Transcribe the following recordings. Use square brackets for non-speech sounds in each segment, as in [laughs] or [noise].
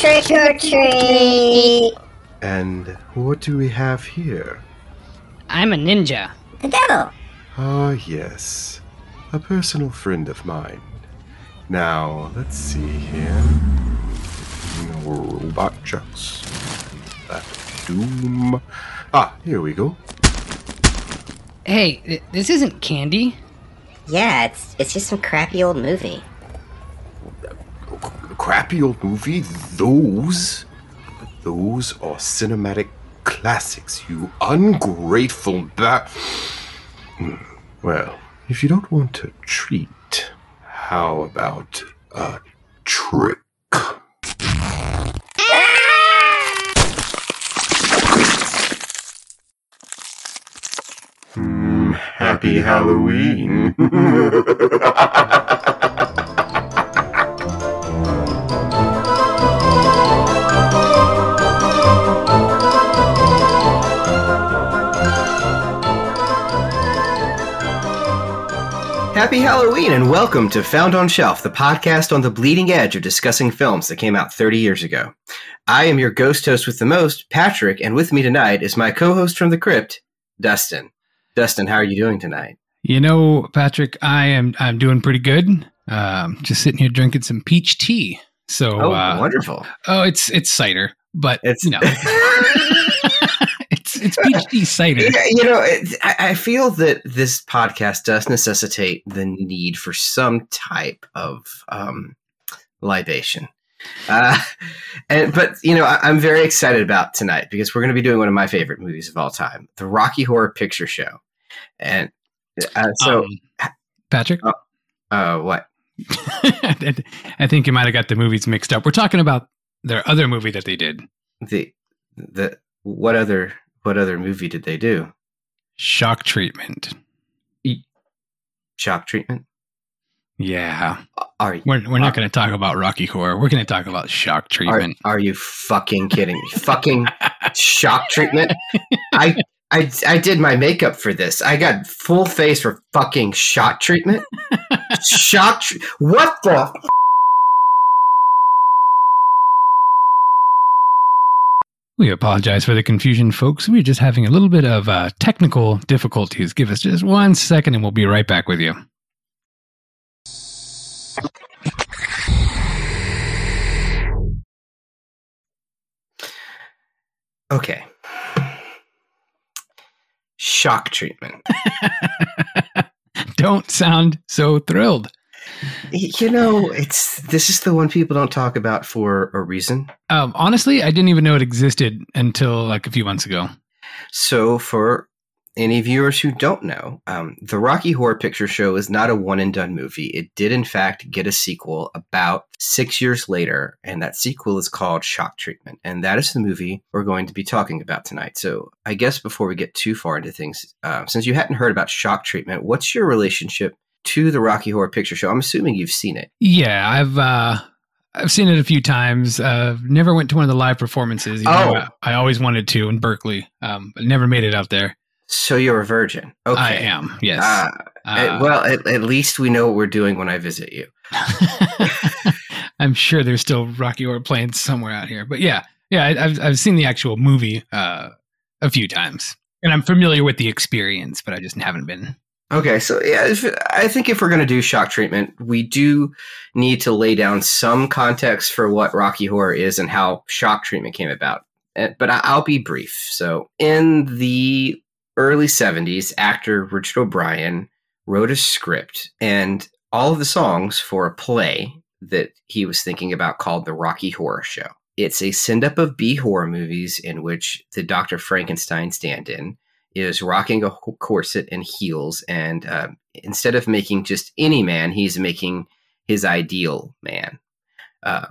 Trick or treat. And what do we have here? I'm a ninja. The devil. Ah, yes. A personal friend of mine. Now, let's see here. No robot checks. That doom. Ah, here we go. Hey, th- this isn't candy. Yeah, it's it's just some crappy old movie. Crappy old movie? Those? Those are cinematic classics, you ungrateful ba- Hmm, Well, if you don't want a treat, how about a trick? Hmm, happy Halloween. [laughs] Happy Halloween and welcome to Found on Shelf, the podcast on the bleeding edge of discussing films that came out 30 years ago. I am your ghost host with the most, Patrick, and with me tonight is my co host from the crypt, Dustin. Dustin, how are you doing tonight? You know, Patrick, I am I'm doing pretty good. Um, just sitting here drinking some peach tea. So, Oh, uh, wonderful. oh, it's it's cider, but It's you know, [laughs] it's peach cider. You know, it, I, feel that this podcast does necessitate the need for some type of um, libation. Uh, and but you know, I, I'm very excited about tonight because we're going to be doing one of my favorite movies of all time, the Rocky Horror Picture Show. And uh, so, Um, Patrick, uh, what? [laughs] I think you might have got the movies mixed up. We're talking about their other movie that they did, The the what other what other movie did they do? Shock Treatment. Shock treatment? Yeah, Are you? we're we're not going to talk about Rocky Horror. We're going to talk about Shock Treatment. are you fucking kidding me? fucking shock treatment? I, I I did my makeup for this. I got full face for fucking shock treatment. [laughs] shock. Tr- what the? We apologize for the confusion, folks. We're just having a little bit of uh, technical difficulties. Give us just one second and we'll be right back with you. okay. Shock treatment. [laughs] Don't sound so thrilled. You know, it's this is the one people don't talk about for a reason. Um, honestly, I didn't even know it existed until like a few months ago. So, for any viewers who don't know, um, the Rocky Horror Picture Show is not a one and done movie. It did, in fact, get a sequel about six years later, and that sequel is called Shock Treatment. And that is the movie we're going to be talking about tonight. So, I guess before we get too far into things, uh, since you hadn't heard about Shock Treatment, what's your relationship to the Rocky Horror Picture Show? I'm assuming you've seen it. Yeah, I've uh, I've seen it a few times. Uh, never went to one of the live performances. Oh. I, I always wanted to in Berkeley, um, but never made it out there. So, you're a virgin. Okay. I am. Yes. Ah, Uh, well, at, at least we know what we're doing when I visit you. [laughs] I'm sure there's still Rocky Horror playing somewhere out here. But yeah, yeah, I, I've I've seen the actual movie uh, a few times, and I'm familiar with the experience, but I just haven't been. Okay, so yeah, if, I think if we're going to do shock treatment, we do need to lay down some context for what Rocky Horror is and how shock treatment came about. Uh, But I'll be brief. So, in the early 70s, actor Richard O'Brien wrote a script and all of the songs for a play that he was thinking about called The Rocky Horror Show. It's a send up of B horror movies in which the Dr. Frankenstein stand in is rocking a corset and heels, and uh, instead of making just any man, he's making his ideal man. Uh,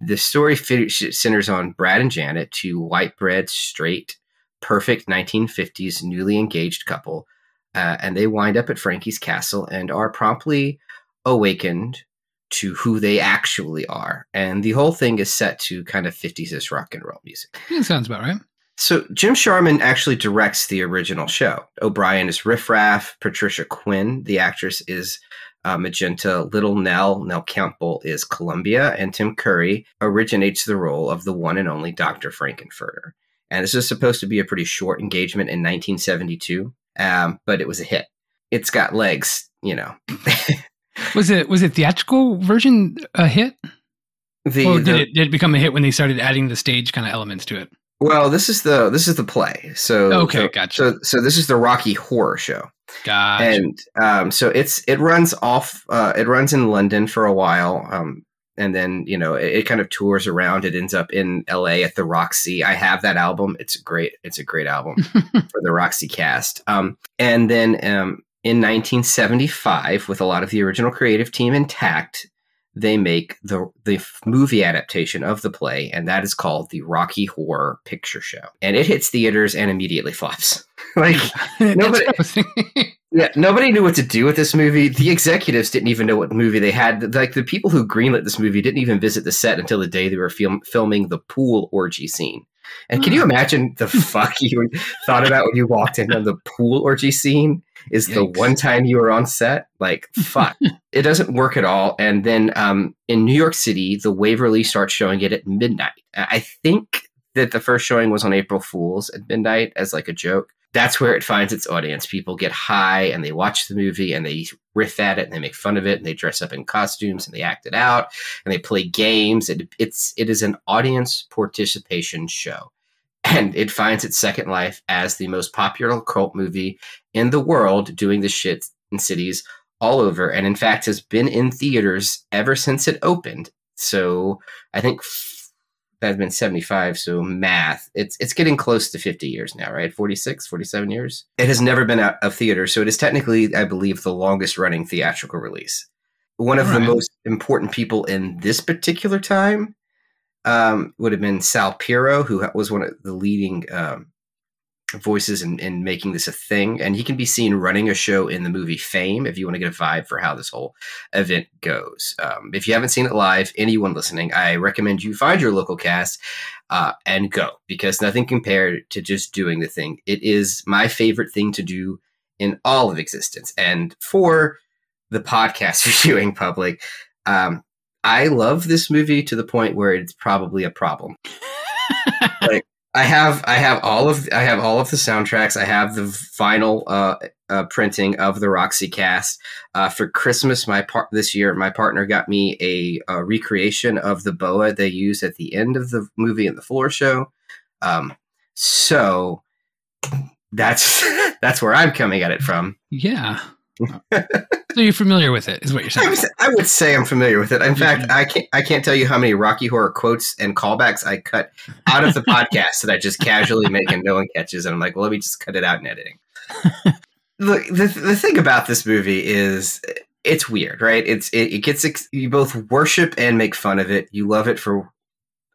the story centers on Brad and Janet, two white bread, straight, perfect 1950s newly engaged couple, uh, and they wind up at Frankie's castle and are promptly awakened to who they actually are. And the whole thing is set to kind of 50s rock and roll music. That sounds about right. So Jim Sharman actually directs the original show. O'Brien is Riff Raff. Patricia Quinn, the actress, is uh, Magenta, Little Nell, Nell Campbell is Columbia, and Tim Curry originates the role of the one and only Dr. Frankenfurter. And this is supposed to be a pretty short engagement in 1972, um, but it was a hit. It's got legs, you know. [laughs] Was it was it theatrical version a hit? the, or did the- it did it become a hit when they started adding the stage kind of elements to it? Well, this is the this is the play. So Okay, so, gotcha. So so this is the Rocky Horror Show. Gotcha. and um, so it's it runs off uh, it runs in london for a while um, and then you know it, it kind of tours around it ends up in la at the roxy i have that album it's great it's a great album [laughs] for the roxy cast um, and then um, in 1975 with a lot of the original creative team intact they make the the movie adaptation of the play and that is called the rocky horror picture show and it hits theaters and immediately flops [laughs] like [laughs] nobody- what I was thinking. yeah, nobody knew what to do with this movie. The executives didn't even know what movie they had. Like the people who greenlit this movie didn't even visit the set until the day they were film- filming the pool orgy scene. And can you imagine the fuck [laughs] you thought about when you walked in on the pool orgy scene? Is the one time you were on set? Like [laughs] fuck, it doesn't work at all. And then um, in New York City, the Waverly starts showing it at midnight. I I think that the first showing was on April Fools at midnight as like a joke that's where it finds its audience. People get high and they watch the movie and they riff at it and they make fun of it and they dress up in costumes and they act it out and they play games. It, it's it is an audience participation show, and it finds its second life as the most popular cult movie in the world, doing the shit in cities all over, and in fact has been in theaters ever since it opened. So I think that's been 75 so math it's it's getting close to 50 years now right? 46 47 years? It has never been out of theater so it is technically i believe the longest running theatrical release. One of the most important people in this particular time um, would have been sal Piro, who was one of the leading um, voices in, in making this a thing. And he can be seen running a show in the movie fame if you want to get a vibe for how this whole event goes. Um, if you haven't seen it live anyone listening i recommend you find your local cast uh, and go because nothing compared to just doing the thing. It is my favorite thing to do in all of existence. And for the podcast [laughs] viewing public um, i love this movie to the point where it's probably a problem [laughs] like I have I have all of I have all of the soundtracks. I have the final uh, uh, printing of the Roxy cast uh, for Christmas. My part this year, my partner got me a, a recreation of the boa they use at the end of the movie in the floor show. Um, so that's [laughs] that's where I'm coming at it from. yeah. So you're familiar with it, is what you're I saying. would, I would say I'm familiar with it. In fact, I can't I can't tell you how many Rocky Horror quotes and callbacks I cut out of the [laughs] podcast that I just casually make and no one catches, and I'm like, well, let me just cut it out in editing. [laughs] Look, the the thing about this movie is it's weird, right? It's it, it gets ex- you both worship and make fun of it. You love it for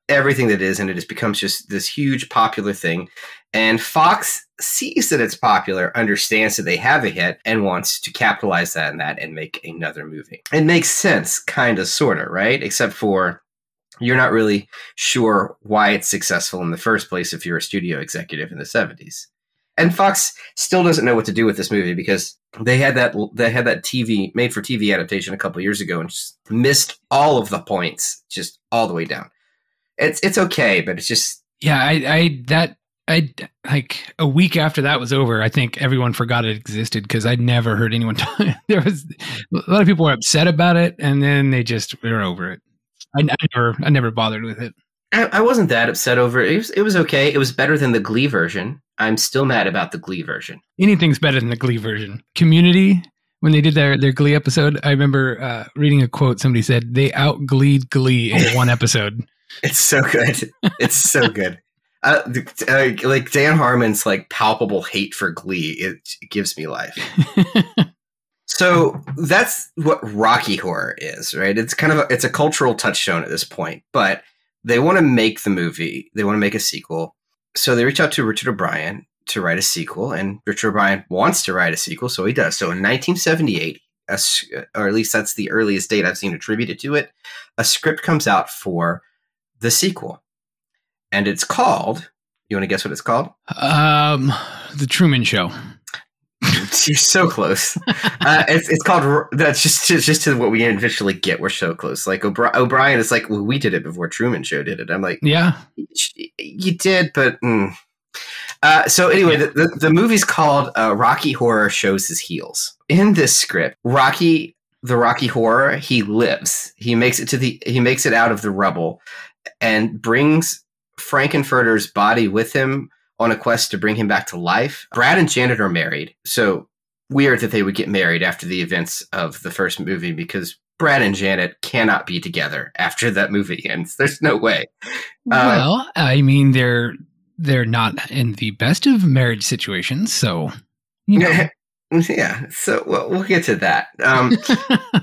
everything that is, and it just becomes just this huge popular thing. And Fox sees that it's popular, understands that they have a hit, and wants to capitalize that and that and make another movie. It makes sense, kind of, sort of, right? Except for you're not really sure why it's successful in the first place if you're a studio executive in the 70s. And Fox still doesn't know what to do with this movie because they had that they had that TV made for TV adaptation a couple years ago and just missed all of the points, just all the way down. It's it's okay, but it's just Yeah, I, I that I like a week after that was over. I think everyone forgot it existed because I'd never heard anyone [laughs] talk. There was a lot of people were upset about it, and then they just were over it. I, I never, I never bothered with it. I, I wasn't that upset over it. It was, it was okay. It was better than the Glee version. I'm still mad about the Glee version. Anything's better than the Glee version. Community. When they did their, their Glee episode, I remember uh, reading a quote. Somebody said they out outgleed Glee in one episode. [laughs] It's so good. It's so good. Uh, uh, like Dan Harmon's like palpable hate for Glee, it, it gives me life. [laughs] So that's what Rocky Horror is, right? It's kind of a, it's a cultural touchstone at this point, but they want to make the movie. They want to make a sequel, so they reach out to Richard O'Brien to write a sequel, and Richard O'Brien wants to write a sequel, so he does. So in 1978, a or at least that's the earliest date I've seen attributed to it, a script comes out for the sequel, and it's called. You want to guess what it's called? um, the Truman Show. [laughs] You're so close. [laughs] Uh, it's it's called. That's just just, just to what we eventually get. We're so close. Like O'Bri- O'Brien is like, well, we did it before Truman Show did it. I'm like, Yeah. you did, but. Mm. Uh, so anyway, the, the, the movie's called uh, Rocky Horror Shows His Heels. In this script, Rocky, the Rocky Horror, he lives. He makes it to the he makes it out of the rubble, and brings Frankenfurter's body with him on a quest to bring him back to life. Brad and Janet are married, so weird that they would get married after the events of the first movie because Brad and Janet cannot be together after that movie ends. [laughs] There's no way. Uh, well, I mean, they're they're not in the best of marriage situations, so you know. [laughs] yeah. So well, we'll get to that. Um,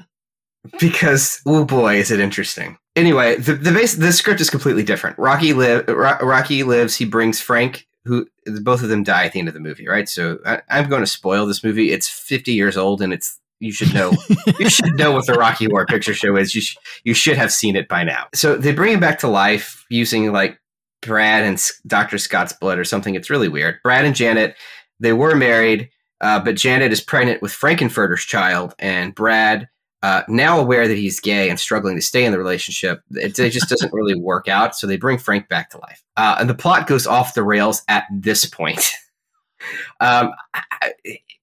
[laughs] because oh boy, is it interesting. Anyway, the the base the script is completely different. Rocky live Ro- Rocky lives. He brings Frank, who both of them die at the end of the movie, right? So I, I'm going to spoil this movie. It's 50 years old, and it's you should know you [laughs] should know what the Rocky Horror Picture Show is. You sh- you should have seen it by now. So they bring him back to life using like Brad and Dr. Scott's blood or something. It's really weird. Brad and Janet, they were married, uh, but Janet is pregnant with Frankenfurter's child, and Brad, uh, now aware that he's gay and struggling to stay in the relationship, it, it just doesn't really work out. So they bring Frank back to life, uh, and the plot goes off the rails at this point. [laughs] um, I,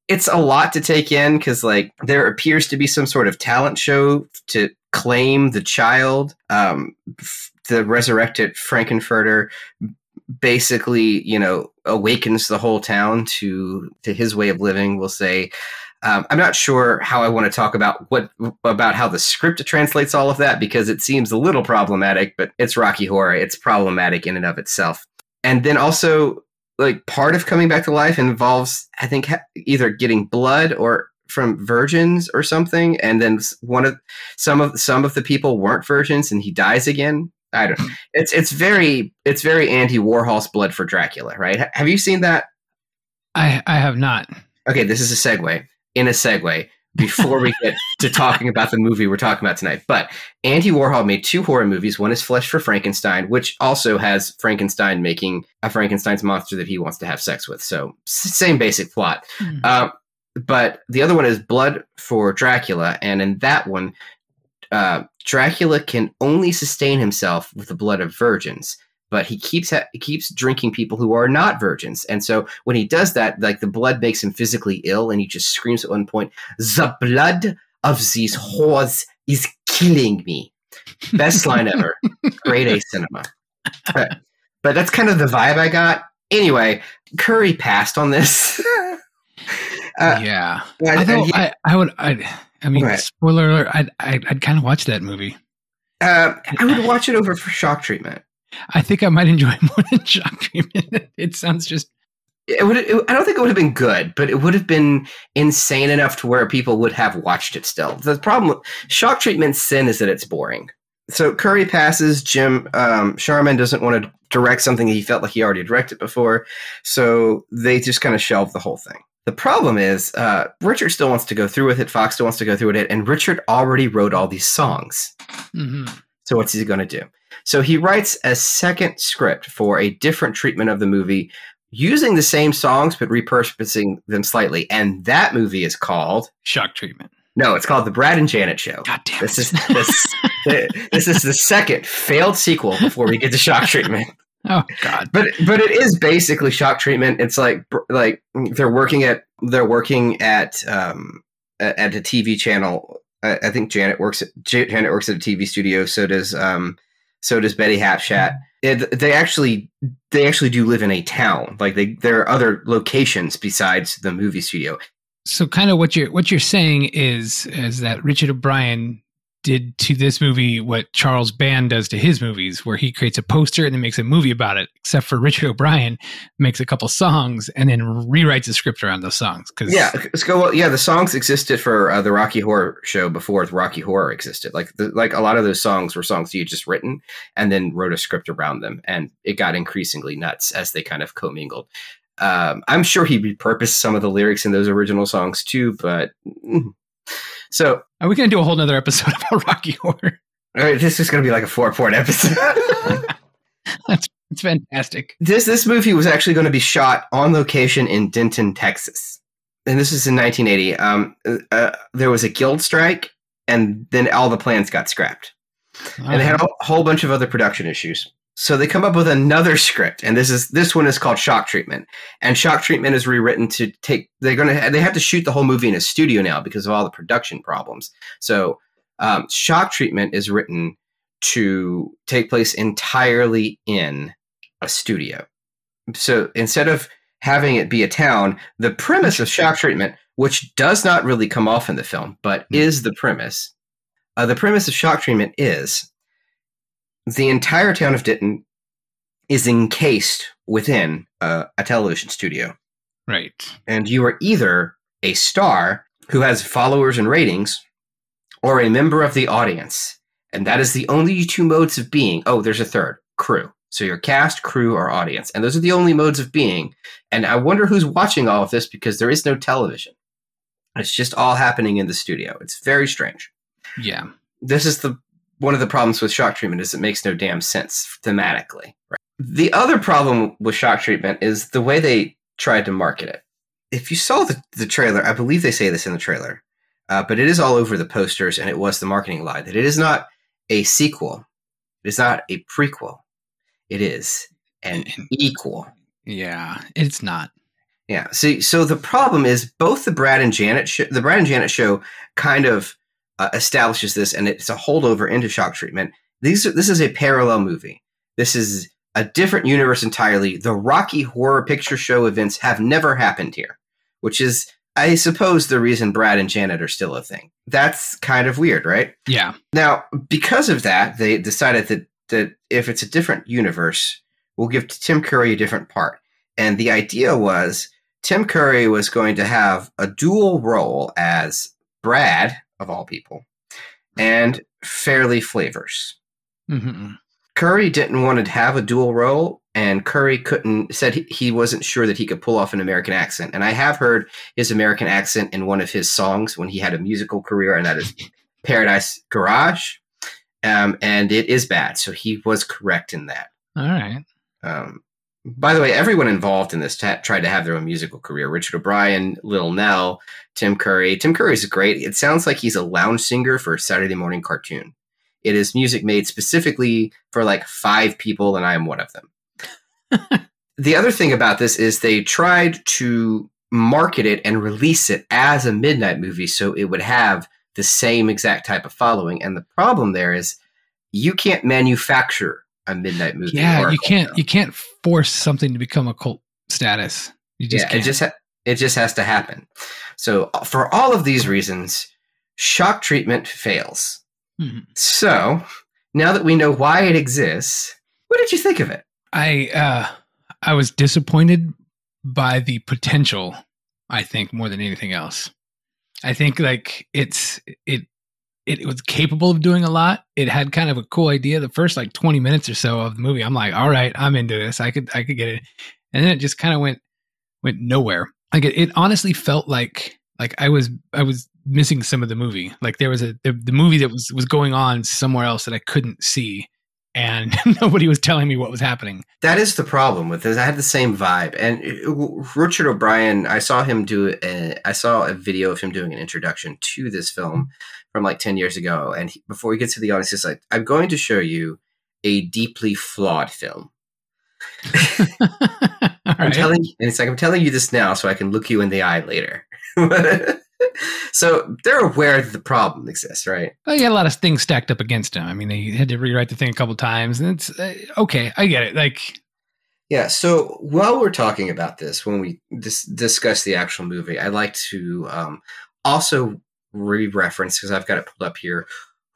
it's a lot to take in because like there appears to be some sort of talent show to claim the child. Um, f- the resurrected Frankenfurter basically, you know, awakens the whole town to to his way of living. We'll say. Um, I'm not sure how I want to talk about what about how the script translates all of that because it seems a little problematic. But it's Rocky Horror; it's problematic in and of itself. And then also, like part of coming back to life involves, I think, ha- either getting blood or from virgins or something. And then one of some of some of the people weren't virgins, and he dies again. I don't. It's it's very it's very Andy Warhol's Blood for Dracula, right? Ha- Have you seen that? I I have not. Okay, this is a segue in a segue before we get [laughs] to talking about the movie we're talking about tonight. But Andy Warhol made two horror movies. One is Flesh for Frankenstein, which also has Frankenstein making a Frankenstein's monster that he wants to have sex with. So same basic plot. Hmm. Uh, but the other one is Blood for Dracula, and in that one, uh, Dracula can only sustain himself with the blood of virgins. But he keeps ha- he keeps drinking people who are not virgins, and so when he does that, like the blood makes him physically ill, and he just screams at one point, "The blood of these whores is killing me." Best line ever. [laughs] Great A cinema. But, but that's kind of the vibe I got. Anyway, Curry passed on this. [laughs] Uh, yeah. I- he- I, I would. I, I mean, Right. spoiler alert. I'd, I'd, I'd kind of watch that movie. uh, I would watch it over for shock treatment. I think I might enjoy [laughs] more than shock treatment. It sounds just. It would. It, I don't think it would have been good, but it would have been insane enough to where people would have watched it. Still, the problem with shock treatment's sin is that it's boring. So Curry passes. Jim um, Sharman doesn't want to direct something he felt like he already directed before, so they just kind of shelved the whole thing. The problem is uh, Richard still wants to go through with it. Fox still wants to go through with it, and Richard already wrote all these songs. mhm. So what's he going to do? So he writes a second script for a different treatment of the movie using the same songs but repurposing them slightly. And that movie is called Shock treatment. no, it's called The Brad and Janet Show. God damn This it. is this, [laughs] this is the second failed sequel before we get to Shock Treatment. [laughs] oh God. But but it is basically Shock Treatment. It's like like they're working at they're working at um at at a TV channel. I, I think Janet works at Janet works at a TV studio. So does um so does Betty Hapshat. They actually they actually do live in a town. Like they there are other locations besides the movie studio. So kind of what you're what you're saying is is that Richard O'Brien did to this movie what Charles Band does to his movies, where he creates a poster and then makes a movie about it. Except for Richard O'Brien makes a couple songs and then rewrites the script around those songs. Because Yeah, go. Well, yeah, the songs existed for uh, the Rocky Horror Show before the Rocky Horror existed. Like, the, like a lot of those songs were songs you had just written and then wrote a script around them, and it got increasingly nuts as they kind of commingled. Um, I'm sure he repurposed some of the lyrics in those original songs too, but mm. So are we going to do a whole nother episode [laughs] about Rocky Horror? all right, this is going to be like a four part episode. [laughs] That's it's fantastic. this this movie was actually going to be shot on location in Denton, Texas. and this is in 1980. Um, uh, there was a guild strike, and then all the plans got scrapped, and they had a whole bunch of other production issues. So they come up with another script, and this is this one is called Shock Treatment, and Shock Treatment is rewritten to take. They're gonna they have to shoot the whole movie in a studio now because of all the production problems. So um, Shock Treatment is written to take place entirely in a studio. So instead of having it be a town, the premise of Shock Treatment, which does not really come off in the film, but Hmm. is the premise. Uh, the premise of Shock Treatment is the entire town of Denton is encased within uh, a television studio. right. And you are either a star who has followers and ratings or a member of the audience. And that is the only two modes of being. Oh, there's a third crew. So your cast, crew, or audience. And those are the only modes of being. And I wonder who's watching all of this because there is no television. It's just all happening in the studio. It's very strange Yeah. this is the one of the problems with shock treatment is it makes no damn sense thematically. Right? The other problem with shock treatment is the way they tried to market it. If you saw the, the trailer, I believe they say this in the trailer, uh, but it is all over the posters and it was the marketing lie that it is not a sequel, it is not a prequel, it is an equal. Yeah. It's not. Yeah. See, so the problem is both the Brad and Janet, sh- the Brad and Janet show, kind of uh, establishes this, and it's a holdover into Shock Treatment. These, are, this is a parallel movie. This is a different universe entirely. The Rocky Horror Picture Show events have never happened here, which is, I suppose, the reason Brad and Janet are still a thing. That's kind of weird, right? Yeah. Now, because of that, they decided that that if it's a different universe, we'll give Tim Curry a different part. And the idea was Tim Curry was going to have a dual role as Brad, of all people, and Farley Flavors. hmm Curry didn't want to have a dual role, and Curry couldn't said he, he wasn't sure that he could pull off an American accent. And I have heard his American accent in one of his songs when he had a musical career, and that is Paradise Garage. Um, and it is bad, so he was correct in that. All right. Um, by the way, everyone involved in this ta- tried to have their own musical career. Richard O'Brien, Lil Nell, Tim Curry. Tim Curry's great. It sounds like he's a lounge singer for a Saturday morning cartoon. It is music made specifically for like five people, and I am one of them. [laughs] the other thing about this is they tried to market it and release it as a midnight movie so it would have the same exact type of following. And the problem there is you can't manufacture a midnight movie. Yeah. You can't. film. You can't force something to become a cult status. You just yeah, can't. it just ha- it just has to happen. So uh, for all of these reasons, shock treatment fails. Mhm. So now that we know why it exists, what did you think of it? I uh I was disappointed by the potential, I think, more than anything else. I think like it's it it was capable of doing a lot. It had kind of a cool idea. The first like 20 minutes or so of the movie, I'm like, all right, I'm into this. I could I could get it. And then it just kind of went went nowhere. Like it, it honestly felt like like I was I was missing some of the movie. Like there was a the, the movie that was was going on somewhere else that I couldn't see and [laughs] nobody was telling me what was happening. That is the problem with this. I had the same vibe, and uh, Richard O'Brien. I saw him do. A, I saw a video of him doing an introduction to this film from like ten years ago, and he, before he gets to the audience, he's like, "I'm going to show you a deeply flawed film." [laughs] I'm right. telling you, and it's like I'm telling you this now, so I can look you in the eye later. [laughs] [laughs] so they're aware that the problem exists, right? Well, he had a lot of things stacked up against him. I mean, they had to rewrite the thing a couple times, and it's uh, okay. I get it. Like, Yeah. So while we're talking about this, when we dis- discuss the actual movie, I'd like to um, also re-reference because I've got it pulled up here.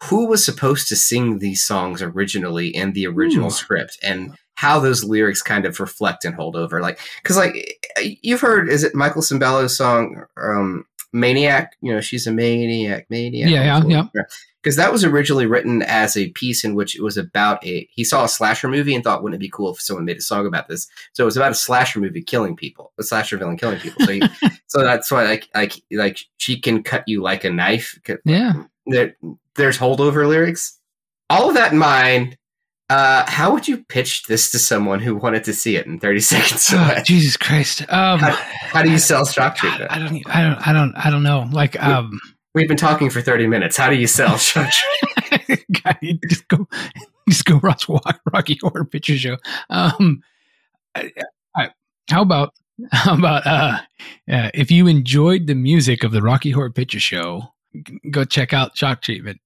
Who was supposed to sing these songs originally in the original Ooh. script, and how those lyrics kind of reflect and hold over? Like, because like you've heard, is it Michael Sembello's song um, "Maniac"? You know, she's a maniac, maniac. Yeah, yeah, yeah. Because that was originally written as a piece in which it was about a. He saw a slasher movie and thought, wouldn't it be cool if someone made a song about this? So it was about a slasher movie killing people, a slasher villain killing people. So, he, [laughs] so that's why, like, like, like she can cut you like a knife. yeah, There, there's holdover lyrics. All of that in mind, Uh, how would you pitch this to someone who wanted to see it in 30 [laughs] seconds? Oh. Jesus Christ. Um, How, how do you sell shock treatment? I don't, I don't, I don't, I don't know. Like, um, We've been talking for 30 minutes. How do you sell [laughs] shock treatment? God, you just go, [laughs] just go watch Wa- Rocky Horror Picture Show. Um, I- I- how about, how about, uh, uh, if you enjoyed the music of the Rocky Horror Picture Show, go check out Shock Treatment.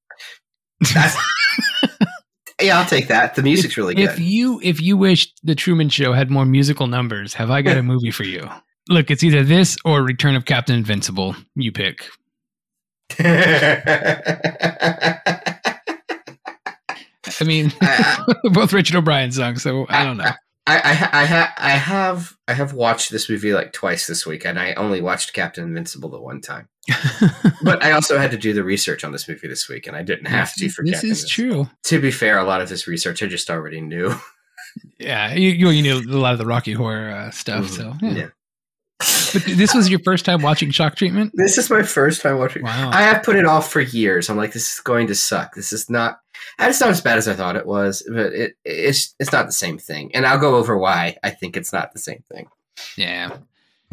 Yeah, I'll take that. The music's really good. If you if you wish the Truman Show had more musical numbers, have I got a [laughs] movie for you? Look, it's either this or Return of Captain Invincible. You pick. [laughs] I mean, I, [laughs] both Richard O'Brien songs, so I don't know. I, I, I, ha- I have I have watched this movie like twice this week, and I only watched Captain Invincible the one time. [laughs] But I also had to do the research on this movie this week, and I didn't have to for this Captain is Invincible. true. To be fair, a lot of this research I just already knew. Yeah, you you, you know a lot of the Rocky Horror uh, stuff. So, yeah. Mm-hmm. Yeah. But this was your first time watching Shock Treatment. This is my first time watching. Wow. I have put it off for years. I'm like, this is going to suck. This is not. and It's not as bad as I thought it was, but it it's it's not the same thing. And I'll go over why I think it's not the same thing. yeah.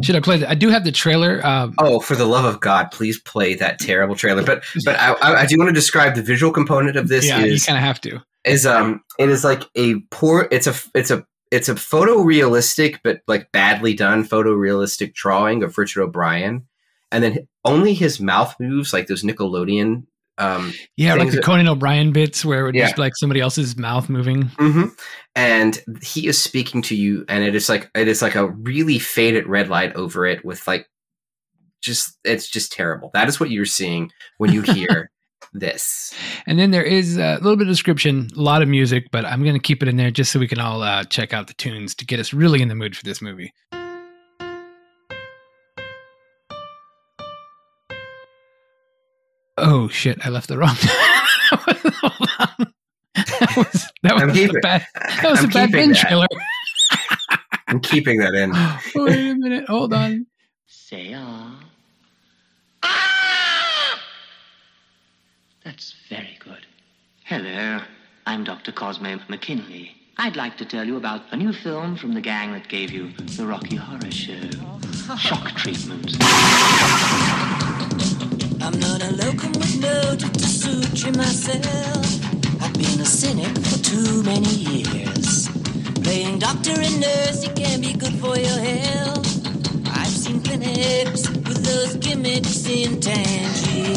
Should I play? The, I do have the trailer. Um, Oh, for the love of God, please play that terrible trailer. But but I, I, I do want to describe the visual component of this. yeah, you is kind of have to. is um it is like a poor. It's a it's a it's a photorealistic but like badly done photorealistic drawing of Richard O'Brien, and then only his mouth moves like those Nickelodeon. Um, Yeah, like the that- Conan O'Brien bits where it would Yeah. just be like somebody else's mouth moving. hmm And he is speaking to you, and it is like it is like a really faded red light over it with like just it's just terrible. That is what you're seeing when you [laughs] hear this. And then there is a little bit of description, a lot of music, but I'm going to keep it in there just so we can all uh, check out the tunes to get us really in the mood for this movie. Oh shit! I left the wrong. Hold [laughs] on. That was that I'm was a bad. That was I'm a bad keeping Ben that. trailer. I'm keeping that in. [laughs] Wait a minute. Hold on. Say ah. Ah! That's very good. Hello, I'm Dr. Cosmo McKinley. I'd like to tell you about a new film from the gang that gave you the Rocky Horror Show. [laughs] Shock Treatment. I'm not a locum with no to suture myself. I've been a cynic for too many years. Playing doctor and nurse, it can be good for your health. I've seen clinics with those gimmicks in Tangier.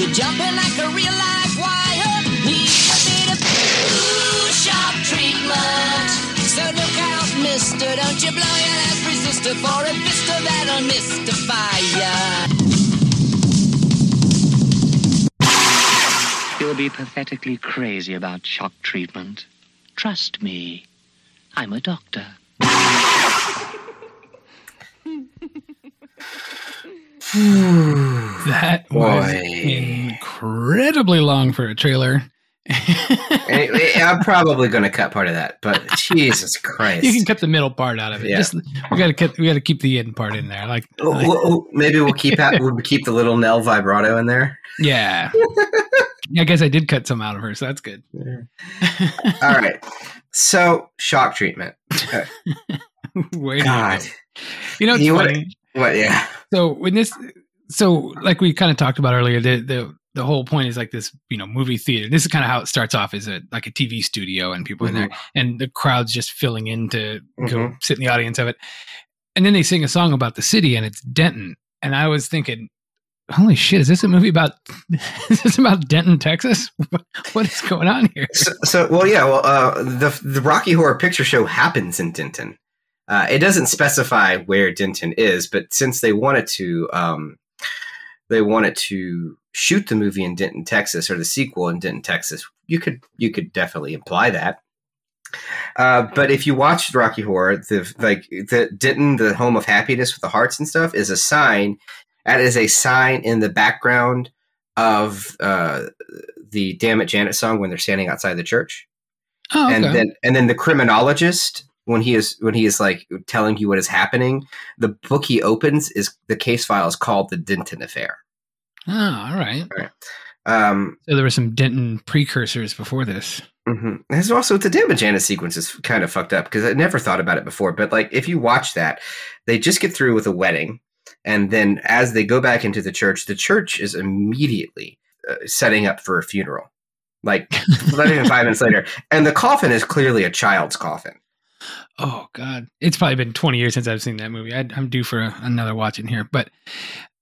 Treatment. Get you jumping like a real live wire. Need a bit of shock treatment. So look out, mister, don't you blow your last resistor for a vista that'll mystify ya. You'll be pathetically crazy about shock treatment. Trust me. I'm a doctor. [sighs] That was incredibly long for a trailer. [laughs] Anyway, I'm probably going to cut part of that, but Jesus Christ! You can cut the middle part out of it. Yeah. Just we got to cut. We got to keep the end part in there. Like, Oh, oh, oh, maybe we'll keep that. We'll keep the little Nell vibrato in there. [laughs] yeah. I guess I did cut some out of her, so that's good. All right. So shock treatment. [laughs] Wait, a God. You know, it's You funny. What? Yeah. So when this, so like we kind of talked about earlier, the the the whole point is like this, you know, movie theater. This is kind of how it starts off, is a like a TV studio and people in there, and the crowd's just filling in to go Mhm. sit in the audience of it. And then they sing a song about the city, and it's Denton. And I was thinking, holy shit, is this a movie about? [laughs] is this about Denton, Texas? what is going on here? So, so well, yeah. Well, uh, the the Rocky Horror Picture Show happens in Denton. Uh, it doesn't specify where Denton is, but since they wanted to, um, they wanted to shoot the movie in Denton, Texas, or the sequel in Denton, Texas. You could you could definitely imply that. Uh, but if you watch Rocky Horror, the like the Denton, the home of happiness with the hearts and stuff, is a sign. That is a sign in the background of uh, the "Damn It, Janet" song when they're standing outside the church Oh, okay. and then and then the criminologist when he is when he is like telling you what is happening the book he opens is the case file is called the denton affair oh, all right. Um, So there were some Denton precursors before this. hmm There's also the Janet sequence is kind of fucked up because I never thought about it before. But like, if you watch that, they just get through with a wedding, and then as they go back into the church, the church is immediately uh, setting up for a funeral. Like not even five minutes later, and the coffin is clearly a child's coffin. Oh God, it's probably been 20 years since I've seen that movie. I, I'm due for a, another watch in here, but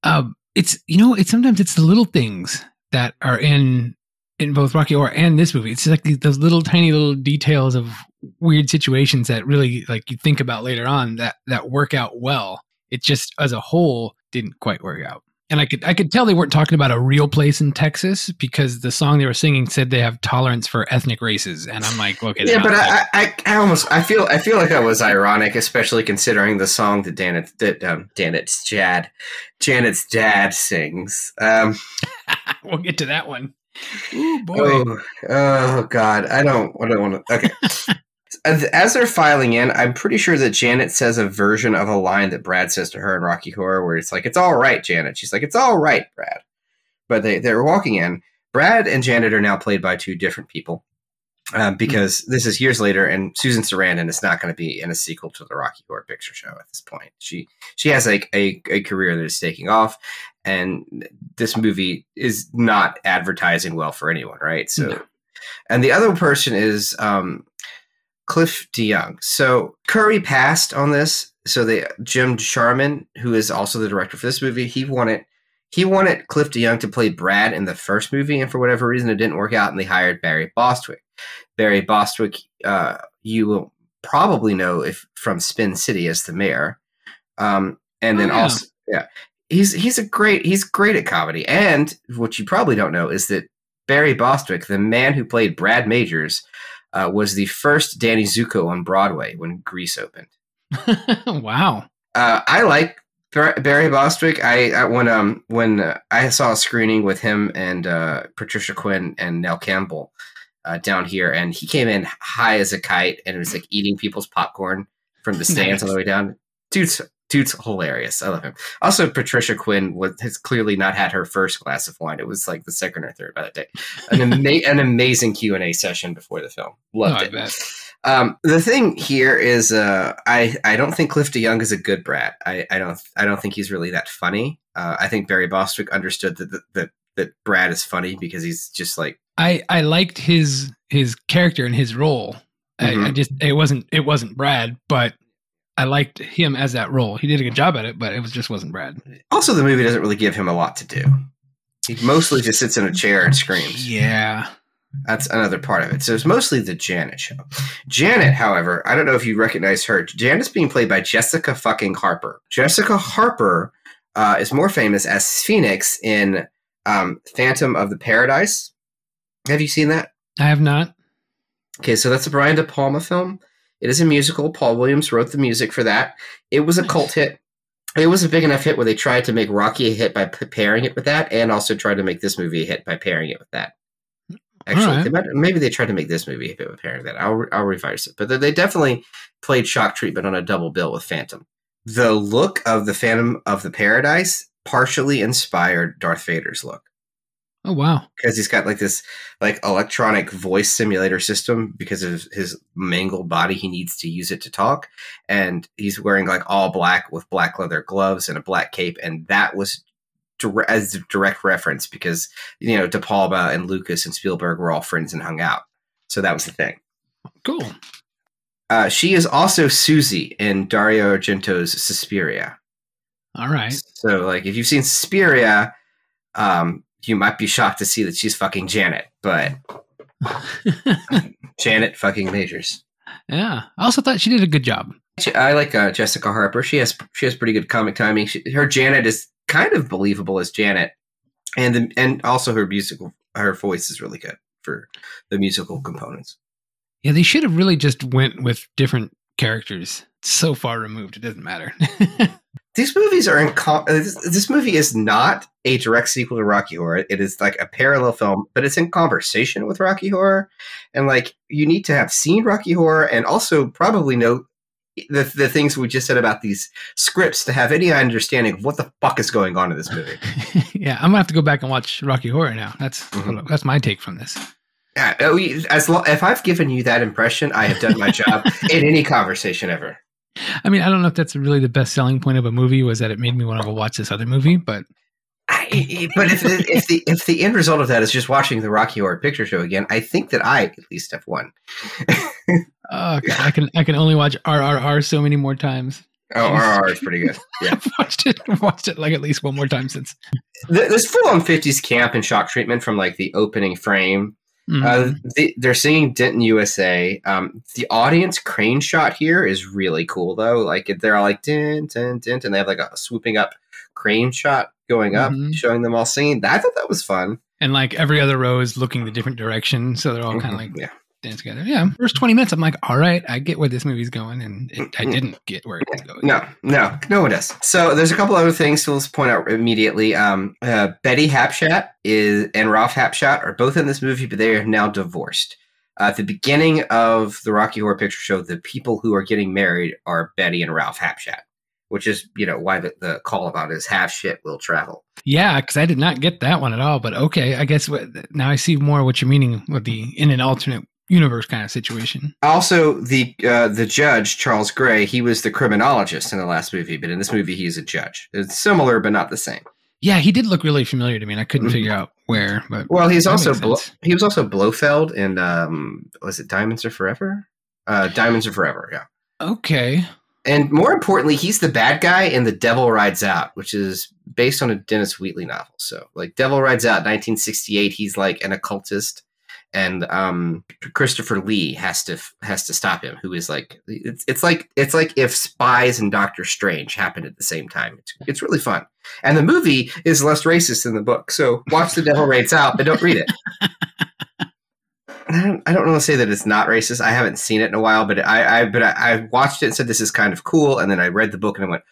um, it's you know, it's sometimes it's the little things that are in in both Rocky Horror and this movie. It's like those little tiny little details of weird situations that really like you think about later on that that work out well. It just as a whole didn't quite work out. And I could I could tell they weren't talking about a real place in Texas because the song they were singing said they have tolerance for ethnic races, and I'm like, okay, yeah, but I, I, I almost I feel I feel like that was ironic, especially considering the song that Janet that um, Janet's Jad Janet's dad sings. Um, [laughs] we'll get to that one. Ooh boy. oh, oh God, I don't I don't want to. Okay. [laughs] As, they're filing in, I'm pretty sure that Janet says a version of a line that Brad says to her in Rocky Horror, where it's like, "It's all right, Janet." She's like, "It's all right, Brad." But they they're walking in. Brad and Janet are now played by two different people um, because this is years later, and Susan Sarandon is not going to be in a sequel to the Rocky Horror Picture Show at this point. She she has like a, a career that is taking off, and this movie is not advertising well for anyone, right? So, No. and the other person is um, Cliff DeYoung. So Curry passed on this. So they Jim Sharman, who is also the director for this movie, he wanted he wanted Cliff DeYoung to play Brad in the first movie, and for whatever reason, it didn't work out, and they hired Barry Bostwick. Barry Bostwick, uh, you will probably know if from Spin City as the mayor, um, and Oh, then yeah. also yeah, he's he's a great he's great at comedy, and what you probably don't know is that Barry Bostwick, the man who played Brad Majors, uh, was the first Danny Zuko on Broadway when Grease opened. [laughs] wow. Uh, I like Barry Bostwick. I, I when um when uh, I saw a screening with him and uh, Patricia Quinn and Nell Campbell uh, down here, and he came in high as a kite and was like eating people's popcorn from the [laughs] stands all the way down. Dude's dude's hilarious. I love him. Also, Patricia Quinn was, has clearly not had her first glass of wine. It was like the second or third by that day. An, [laughs] ama- an amazing Q and A session before the film. Oh, Loved I it. Um, the thing here is, uh, I I don't think Cliff DeYoung is a good Brad. I, I don't I don't think he's really that funny. Uh, I think Barry Bostwick understood that that, that that Brad is funny because he's just like I I liked his his character and his role. I, I Mhm. just it wasn't it wasn't Brad, but I liked him as that role. He did a good job at it, but it was just wasn't Brad. also the movie doesn't really give him a lot to do. He mostly just sits in a chair and screams. Yeah. That's another part of it. So it's mostly the Janet show. Janet, however, I don't know if you recognize her. Janet's being played by Jessica fucking Harper. Jessica Harper uh, is more famous as Phoenix in um, Phantom of the Paradise. Have you seen that? I have not. Okay, so that's a Brian De Palma film. It is a musical. Paul Williams wrote the music for that. It was a cult hit. It was a big enough hit where they tried to make Rocky a hit by pairing it with that, and also tried to make this movie a hit by pairing it with that. Actually, Alright. they might, maybe they tried to make this movie a hit by pairing that. I'll I'll revise it, but they definitely played shock treatment on a double bill with Phantom. The look of the Phantom of the Paradise partially inspired Darth Vader's look Oh wow. because he's got like this like electronic voice simulator system because of his mangled body he needs to use it to talk and he's wearing like all black with black leather gloves and a black cape and that was dire- as a direct reference because you know De Palma and Lucas and Spielberg were all friends and hung out so that was the thing Cool. uh, she is also Susie in Dario Argento's Suspiria All right. so like if you've seen Suspiria um you might be shocked to see that she's fucking Janet but [laughs] Janet fucking Majors. yeah. I also thought she did a good job. She- I like uh, Jessica Harper. She has she has pretty good comic timing. She, her Janet is kind of believable as Janet, and the, and also her musical her voice is really good for the musical components. Yeah, they should have really just went with different characters. So far removed, it doesn't matter. [laughs] These movies are in. Com- uh, this, this movie is not a direct sequel to Rocky Horror. It is like a parallel film, but it's in conversation with Rocky Horror, and like you need to have seen Rocky Horror and also probably know the the things we just said about these scripts to have any understanding of what the fuck is going on in this movie. [laughs] yeah, I'm gonna have to go back and watch Rocky Horror now. That's Mhm. that's my take from this. Yeah, oh, as lo- if I've given you that impression, I have done my job [laughs] in any conversation ever. I mean, I don't know if that's really the best selling point of a movie was that it made me want to go watch this other movie, but I, but if the, if the if the end result of that is just watching the Rocky Horror Picture Show again, I think that I at least have won. [laughs] uh, I can I can only watch RRR so many more times. Oh, RRR is pretty good. Yeah, I've [laughs] watched it watched it like at least one more time since. Th- this full on '50s camp and shock treatment from like the opening frame. Mhm. Uh, they, they're singing Denton USA. Um, the audience crane shot here is really cool though. Like they're all like dint dint, and they have like a swooping up crane shot going up, Mhm. showing them all singing. I thought that was fun. and like every other row is looking the different direction, so they're all kind of like yeah. Dance together. Yeah, first twenty minutes, I'm like, all right, I get where this movie's going, and it, I didn't get where it was going. No, no, no one does. So there's a couple other things to point out immediately. Um, uh, Betty Hapschatt is and Ralph Hapschatt are both in this movie, but they are now divorced. Uh, at the beginning of the Rocky Horror Picture Show, the people who are getting married are Betty and Ralph Hapschatt, which is you know why the, the call about is half shit will travel. Yeah, because I did not get that one at all. But okay, I guess what, now I see more what you're meaning with the in an alternate universe kind of situation. Also, the uh, the judge Charles Gray, he was the criminologist in the last movie, but in this movie he's a judge. It's similar, but not the same. Yeah, he did look really familiar to me, and I couldn't Mhm. figure out where. But Well, he's also Blo- he was also Blofeld in um was it Diamonds Are Forever? Uh Diamonds Are Forever, yeah. okay, And more importantly, he's the bad guy in The Devil Rides Out, which is based on a Dennis Wheatley novel. So, like Devil Rides Out 1968, he's like an occultist and um Christopher Lee has to has to stop him who is like it's, it's like it's like if spies and Doctor Strange happened at the same time. It's it's really fun. And the movie is less racist than the book. So, watch The Devil Rides Out, but don't read it. I don't, I don't want to say that it's not racist. I haven't seen it in a while, but I, I but I, I watched it and said this is kind of cool, and then I read the book and I went,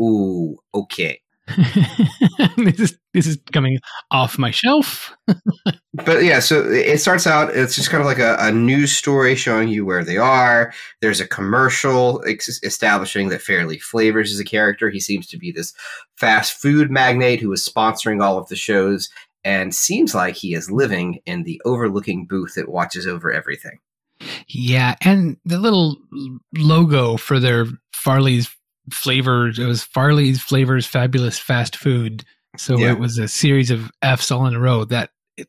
"Ooh, okay." [laughs] this is this is coming off my shelf. [laughs] But yeah, so it starts out. It's just kind of like a, a news story showing you where they are. There's a commercial ex- establishing that Farley Flavors is a character. He seems to be this fast food magnate who is sponsoring all of the shows, and seems like he is living in the overlooking booth that watches over everything. Yeah, and the little logo for their Farley's flavors it was Farley's flavors fabulous fast food. So Yeah. it was a series of F's all in a row that it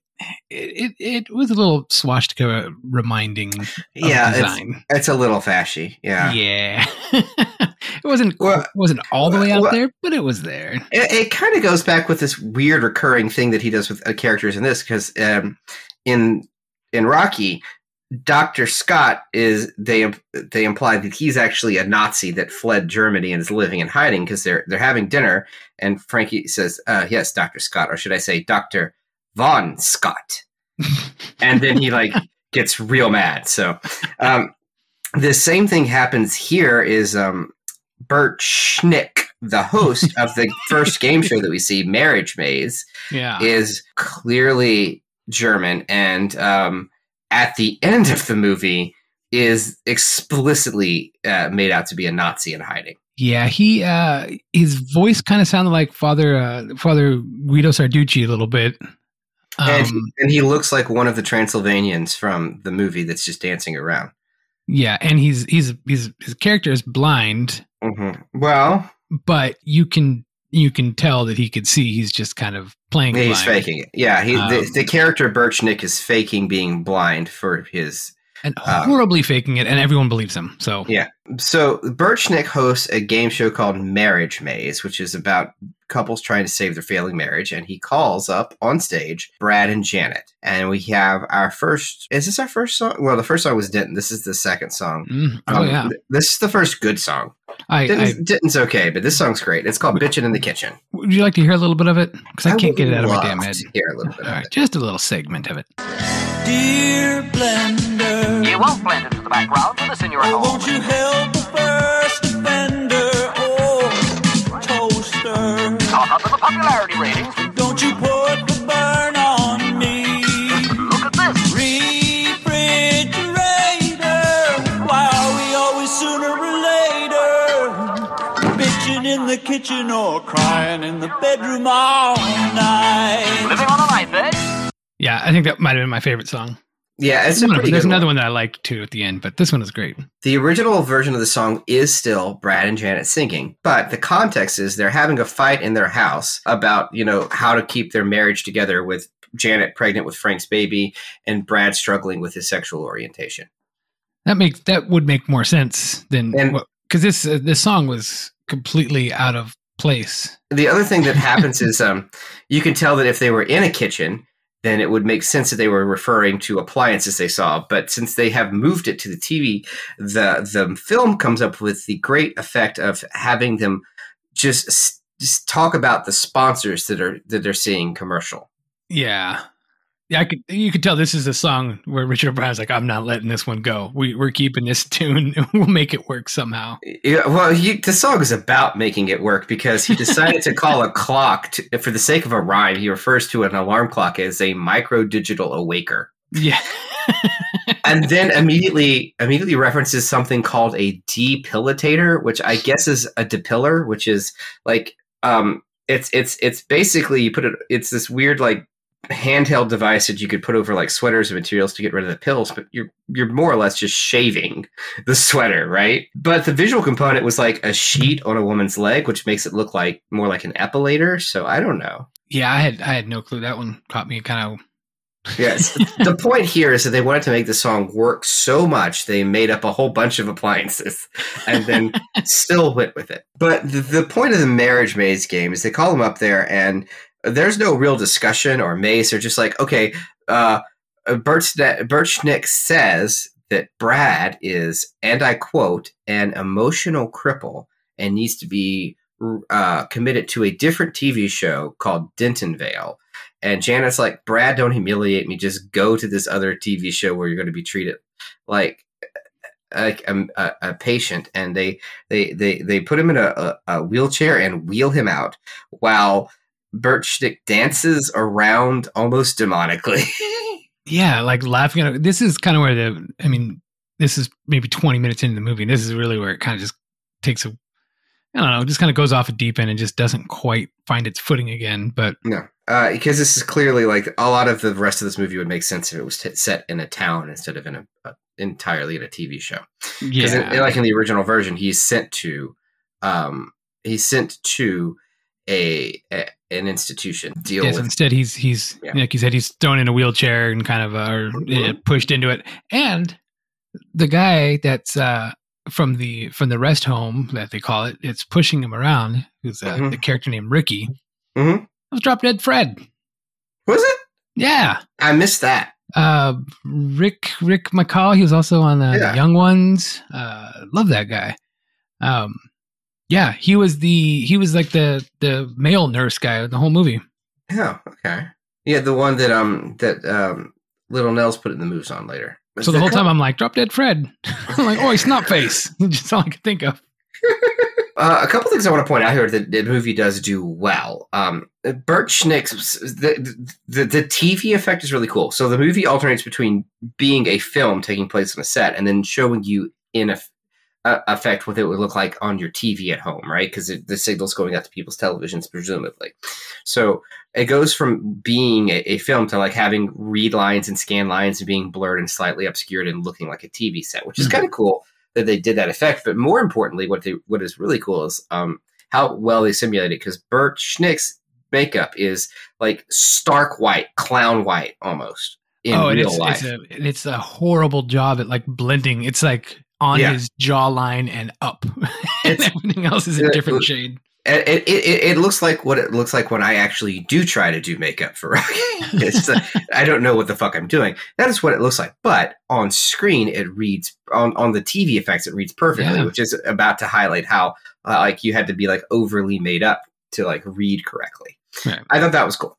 it, it was a little swastika reminding Yeah, it's, it's a little fashy. Yeah. Yeah. [laughs] it wasn't Well- wasn't all the way out well- there, but it was there. it, it kind of goes back with this weird recurring thing that he does with uh, characters in this because um, in in Rocky, Doctor Scott is they they imply that he's actually a Nazi that fled Germany and is living in hiding because they're they're having dinner and Frankie says, uh, "Yes, Doctor Scott," or should I say, Doctor Von Scott, [laughs] and then he like gets real mad. So um, the same thing happens here. Is um, Bert Schnick, the host of the first game show that we see, Marriage Maze, Yeah. is clearly German, and um, at the end of the movie, is explicitly uh, made out to be a Nazi in hiding. Yeah, he uh his voice kind of sounded like Father uh Father Guido Sarducci a little bit. Um, and, he, and he looks like one of the Transylvanians from the movie that's just dancing around. yeah, and he's he's he's his character is blind, hmm Well, but you can you can tell that he could see he's just kind of playing he's blind. faking it. Yeah, he, Um, the, the character Bert Schnick is faking being blind for his and um, horribly faking it and everyone believes him. So Yeah. So Bert Schnick hosts a game show called Marriage Maze, which is about couples trying to save their failing marriage. And he calls up on stage Brad and Janet. And we have our first. Is this our first song? Well, the first song was Denton. This is the second song. Mm, oh Um, yeah. th- This is the first good song. I, I Denton's, Denton's okay, but this song's great. It's called Bitchin' in the Kitchen. would you like to hear a little bit of it? Because I, can't get it out of my damn head. Hear a little bit All of right, it. just a little segment of it. Dear blender, You won't blend into the background. Listen, you're at oh, home. won't you help the first offender? Oh, toaster, Caught up in the popularity ratings. don't you kitchen or crying in the bedroom all night. Living on a knife edge? Yeah, I think that might have been my favorite song. Yeah, it's a One of- pretty There's good another one. one that I liked too at the end, but this one is great. The original version of the song is still Brad and Janet singing, but the context is they're having a fight in their house about, you know, how to keep their marriage together with Janet pregnant with Frank's baby and Brad struggling with his sexual orientation. That makes that would make more sense than because this uh, this song was completely out of place. The other thing that happens is um, you can tell that if they were in a kitchen, then it would make sense that they were referring to appliances they saw. But since they have moved it to the TV, the the film comes up with the great effect of having them just just talk about the sponsors that are that they're seeing commercial. Yeah. Yeah, I could. You could tell this is a song where Richard O'Brien's like, "I'm not letting this one go. We, we're keeping this [laughs] tune. we'll make it work somehow." Yeah, well, he, the song is about making it work because he decided to call a [laughs] clock to, for the sake of a rhyme. He refers to an alarm clock as a micro digital awaker. Yeah, [laughs] and then immediately immediately references something called a depilator, which I guess is a depiller, which is like um it's it's it's basically you put it it's this weird like handheld device that you could put over like sweaters and materials to get rid of the pills, but you're you're more or less just shaving the sweater, right? But the visual component was like a sheet on a woman's leg, which makes it look like more like an epilator. So I don't know. yeah. I had I had no clue. That one caught me kind of. Yes. the point here is that they wanted to make the song work so much they made up a whole bunch of appliances and then [laughs] still went with it. But the, the point of the marriage maze game is they call them up there and there's no real discussion or mace. They're just like, okay, uh, Birchne- Bert Schnick says that Brad is, and I quote, an emotional cripple and needs to be uh, committed to a different TV show called Denton Vale. And Janet's like, Brad, don't humiliate me. Just go to this other TV show where you're going to be treated like like a, a, a patient. And they they they they put him in a, a wheelchair and wheel him out while Bert Schnick dances around almost demonically. [laughs] Yeah, like laughing at it. This is kind of where the. I mean, this is maybe 20 minutes into the movie. And this is really where it kind of just takes a. I don't know, just kind of goes off a deep end and just doesn't quite find its footing again. But No, uh, because this is clearly like a lot of the rest of this movie would make sense if it was t- set in a town instead of in a, a entirely in a TV show. Yeah, like in the original version, he's sent to, um, he's sent to a, a an institution deal Yes, with. instead he's he's Yeah. like you said he's thrown in a wheelchair and kind of uh, Mhm. uh, pushed into it. And the guy that's uh, from the from the rest home that they call it, it's pushing him around. Who's uh, Mhm. the character named Ricky? Mm-hmm. Was Drop Dead Fred. Was it? Yeah, I missed that. uh, Rick Rik Mayall. He was also on the, Yeah. the Young Ones. Uh, love that guy. Um, yeah, he was the he was like the the male nurse guy of the whole movie. Yeah. Okay. Yeah, the one that um that um Little Nell's put in the moves on later. Was So the whole time I'm like, drop dead Fred. [laughs] I'm like, oh, he's not face. [laughs] Just all I could think of. [laughs] Uh, a couple things I want to point out here that the movie does do well. Um, Bert Schnick's the, the the TV effect is really cool. So the movie alternates between being a film taking place on a set and then showing you in a, a effect what it would look like on your TV at home, right? Because the signal's going out to people's televisions, presumably. So it goes from being a, a film to like having read lines and scan lines and being blurred and slightly obscured and looking like a TV set, which is Mhm. kind of cool that they did that effect. But more importantly, what they what is really cool is um, how well they simulated because Bert Schnick's makeup is like stark white, clown white almost in oh, and real it's, life. it's a it's a horrible job at like blending. It's like on Yeah. his jawline and up, [laughs] and everything else is a different it- shade. it, it, it, looks like what it looks like when I actually do try to do makeup for [laughs] Rocky. it's uh, [laughs] I don't know what the fuck I'm doing. That is what it looks like. But on screen, it reads on on the TV effects. It reads perfectly, Yeah. which is about to highlight how uh, like you had to be like overly made up to like read correctly. Right. I thought that was cool.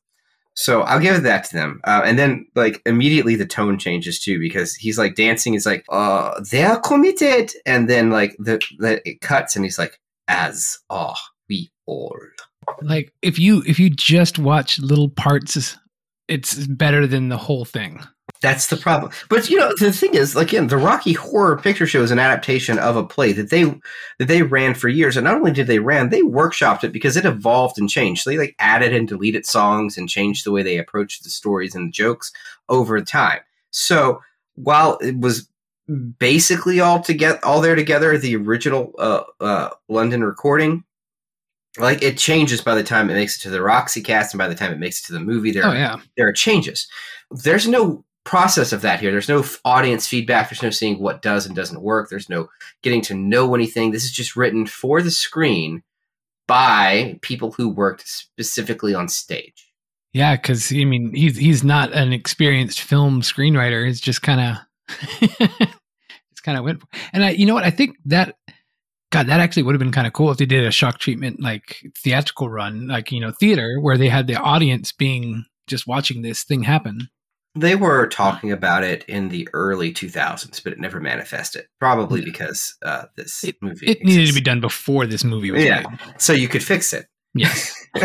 So I'll give that to them. Uh, and then like immediately the tone changes too because he's like dancing. He's like, uh, they're committed. And then like the, the it cuts and he's like, as are we all. Like if you if you just watch little parts, it's better than the whole thing. That's the problem. But you know, the thing is, like, again, the Rocky Horror Picture Show is an adaptation of a play that they that they ran for years. And not only did they ran, they workshopped it because it evolved and changed. So they like added and deleted songs and changed the way they approached the stories and the jokes over time. So while it was basically all together, all there together, the original uh, uh, London recording, like it changes by the time it makes it to the Roxy cast and by the time it makes it to the movie. There, Oh yeah. there are changes. There's no process of that here. There's no f- audience feedback. There's no seeing what does and doesn't work. There's no getting to know anything. This is just written for the screen by people who worked specifically on stage. Yeah, because I mean, he's he's not an experienced film screenwriter. He's just kind of, [laughs] it's kind of went. And I, you know what? I think that, God, that actually would have been kind of cool if they did a shock treatment like theatrical run, like you know, theater where they had the audience being just watching this thing happen. They were talking about it in the early 2000s, but it never manifested. Probably because uh, this It- movie It needed to be done before this movie was Yeah. made. so you could fix it. Yes. [laughs]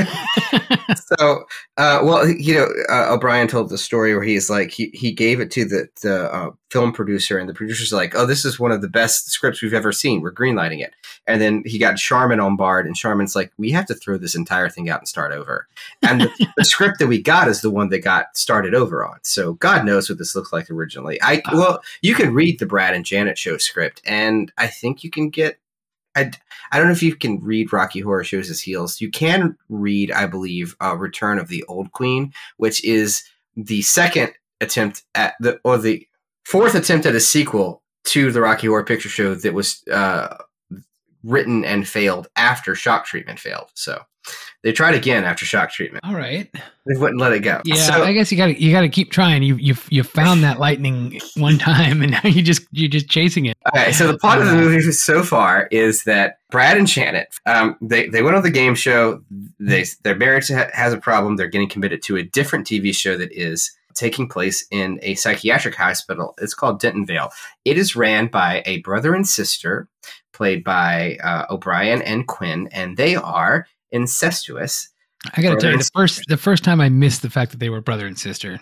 so uh, well you know uh, o'brien told the story where he's like he, he gave it to the, the uh, film producer and the producer's like oh this is one of the best scripts we've ever seen. We're greenlighting it. And then he got Sharman on board and Sharman's like we have to throw this entire thing out and start over. And the, the script that we got is the one that got started over on. So god knows what this looks like originally. I well you can read the brad and janet show script and i think you can get I, I don't know if you can read Rocky Horror Shows His Heels. You can read, I believe, uh, Return of the Old Queen, which is the second attempt at the or the fourth attempt at a sequel to the Rocky Horror Picture Show that was uh, written and failed after Shock Treatment failed. So they tried again after Shock Treatment. All right. They wouldn't let it go. Yeah, So- I guess you got to you got to keep trying. You you you found that lightning [laughs] one time, and now you just you're just chasing it. Okay, so the plot of the movie so far is that Brad and Shannon, um, they they went on the game show. They their marriage ha- has a problem. They're getting committed to a different TV show that is taking place in a psychiatric hospital. It's called Dentonvale. It is ran by a brother and sister, played by uh, O'Brien and Quinn, and they are incestuous. I got to tell you, the first the first time I missed the fact that they were brother and sister,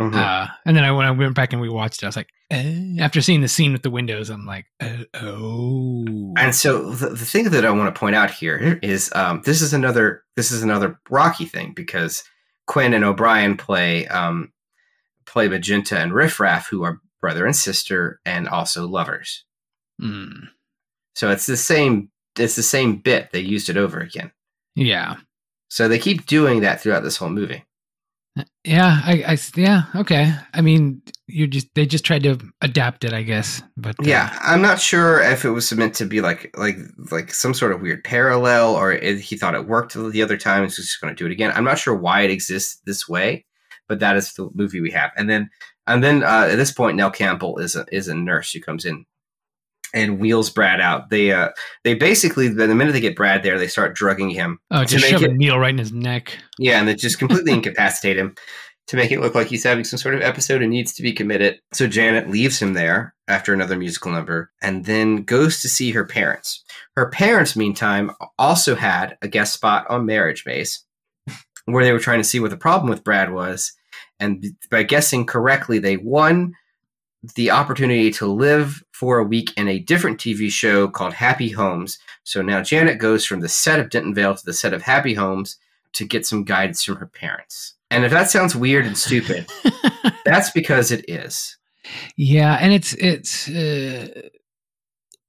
Mhm. uh, and then I when I went back and we watched it, I was like, eh. after seeing the scene with the windows, I'm like, uh, oh, And so the, the thing that I want to point out here is um, this is another this is another Rocky thing because Quinn and O'Brien play um, play Magenta and Riff Raff, who are brother and sister and also lovers. Mm, So it's the same it's the same bit. They used it over again. yeah, So they keep doing that throughout this whole movie. yeah, I. yeah, okay. I mean, you just they just tried to adapt it, I guess, but uh, Yeah, I'm not sure if it was meant to be like like like some sort of weird parallel, or it, he thought it worked the other time. and He's just going to do it again. I'm not sure why it exists this way, but that is the movie we have. And then and then uh, at this point, Nell Campbell is a is a nurse who comes in and wheels Brad out. They uh they basically the minute they get Brad there, they start drugging him. oh, to just make shove a needle right in his neck. Yeah, and they just completely incapacitate him to make it look like he's having some sort of episode and needs to be committed. So Janet leaves him there after another musical number and then goes to see her parents. Her parents, meantime, also had a guest spot on Marriage Maze where they were trying to see what the problem with Brad was. And by guessing correctly, they won the opportunity to live for a week in a different TV show called Happy Homes. So now Janet goes from the set of Denton Vale to the set of Happy Homes to get some guidance from her parents. And if that sounds weird and stupid, [laughs] that's because it is. Yeah, and it's it's uh,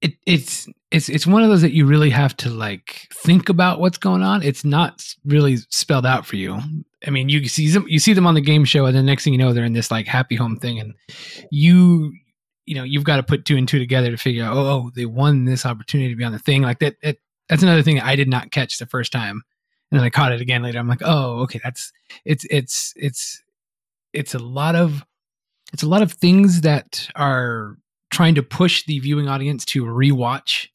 it it's it's it's one of those that you really have to like think about what's going on. It's not really spelled out for you. I mean, you see them you see them on the game show, and the next thing you know, they're in this like happy home thing, and you you know you've got to put two and two together to figure out oh, oh they won this opportunity to be on the thing like that. That's another thing I did not catch the first time, and then I caught it again later. I'm like, oh, okay, that's it's it's it's it's a lot of it's a lot of things that are trying to push the viewing audience to rewatch,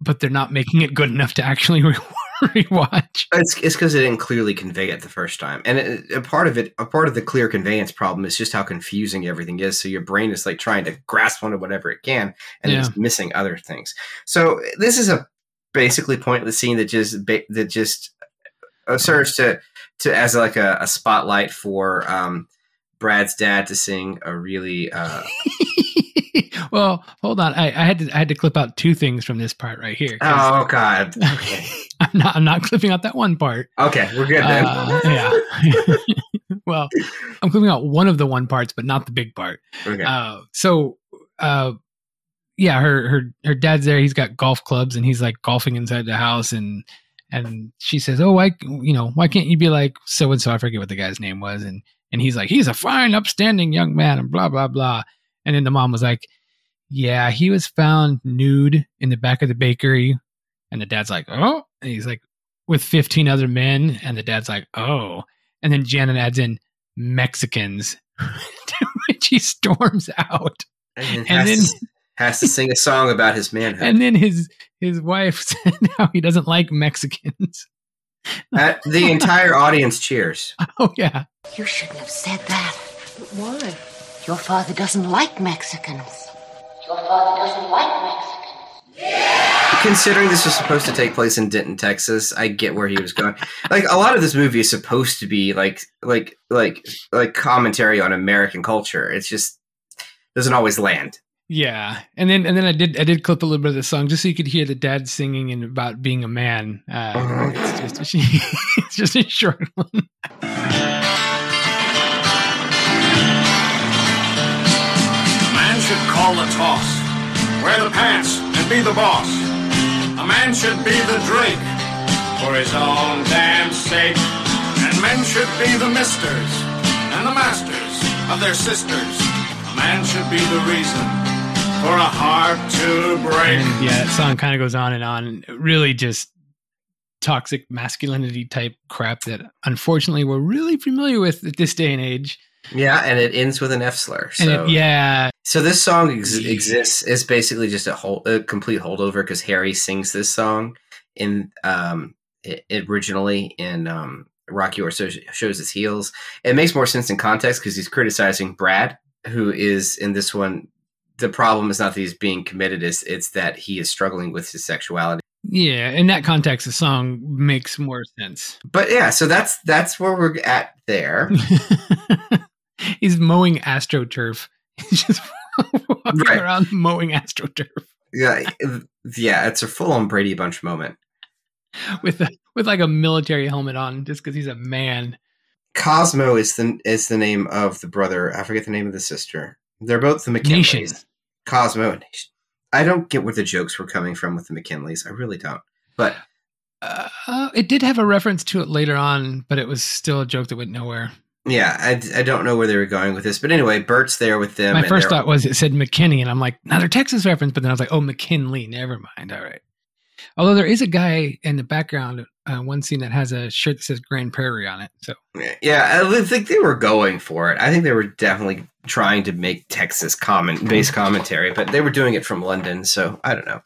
but they're not making it good enough to actually [laughs] re- [laughs] rewatch. It's it's because it didn't clearly convey it the first time, and it, a part of it, a part of the clear conveyance problem is just how confusing everything is. So your brain is like trying to grasp onto whatever it can, and Yeah. it's missing other things. So this is a basically pointless scene that just that just uh, serves to to as like a, a spotlight for um, Brad's dad to sing a really uh, [laughs] well, hold on. I, I had to I had to clip out two things from this part right here. Oh God. [laughs] Okay. I'm not I'm not clipping out that one part. Okay, we're good then. Uh, yeah. [laughs] well, I'm clipping out one of the one parts, but not the big part. okay. Uh, so, uh, yeah, her her her dad's there. He's got golf clubs, and he's like golfing inside the house, and and she says, "Oh, why you know why can't you be like so and so?" I forget what the guy's name was, and and he's like, "He's a fine, upstanding young man," and blah blah blah. And then the mom was like, "Yeah, he was found nude in the back of the bakery," and the dad's like, "Oh," and he's like, with 15 other men, and the dad's like, "Oh," and then Janet adds in Mexicans, [laughs] to which he storms out. and, and has, then- to, has to sing a song about his manhood. And then his his wife [laughs] said how he doesn't like Mexicans. [laughs] Uh, the entire audience cheers. Oh yeah. You shouldn't have said that. Why? Your father doesn't like Mexicans. Your father doesn't like Mexicans. Considering this was supposed to take place in Denton, Texas, I get where he was going. Like a lot of this movie is supposed to be like like like like commentary on American culture. It's just doesn't always land. Yeah, and then and then I did I did clip a little bit of the song just so you could hear the dad singing and about being a man. Uh, it's just [laughs] it's just a short one. Should call the toss, wear the pants, and be the boss. A man should be the Drake for his own damn sake. And men should be the misters and the masters of their sisters. A man should be the reason for a heart to break. And yeah, that song kind of goes on and on. Really, just toxic masculinity type crap that unfortunately we're really familiar with at this day and age. Yeah, and it ends with an F slur. So it, yeah, So this song ex- exists. It's basically just a whole a complete holdover because Harry sings this song in um i originally in um Rocky Horror Shows, shows his heels. It makes more sense in context because he's criticizing Brad, who is in this one. The problem is not that he's being committed; is it's that he is struggling with his sexuality. yeah. In that context, the song makes more sense. But yeah, so that's that's where we're at there. [laughs] [laughs] He's mowing astroturf. [laughs] He's just walking Right. around mowing astroturf yeah, yeah, it's a full on Brady Bunch moment. with a, with like a military helmet on, just because he's a man. Cosmo is the is the name of the brother. I forget the name of the sister. They're both the Nation. McKinleys. Cosmo and Nation. I don't get where the jokes were coming from with the McKinleys. I really don't. But Uh, it did have a reference to it later on, but it was still a joke that went nowhere. Yeah, I, I don't know where they were going with this. But anyway, Bert's there with them. My first thought was it said McKinney, and I'm like, another Texas reference. But then I was like, oh, McKinley. Never mind. All right. Although there is a guy in the background, uh, one scene that has a shirt that says Grand Prairie on it. So yeah, I think they were going for it. I think they were definitely trying to make Texas comment based commentary, but they were doing it from London, so I don't know.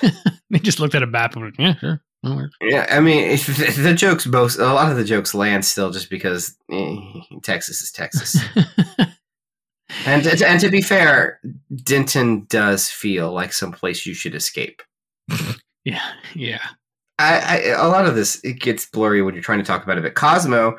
[laughs] they just looked at a map and went, yeah, sure. That'll work." Yeah, I mean, [laughs] the, jokes both a lot of the jokes land still just because eh, Texas is Texas. [laughs] and to, and to be fair, Denton does feel like some place you should escape. [laughs] Yeah, yeah. I, I a lot of this it gets blurry when you're trying to talk about it. But Cosmo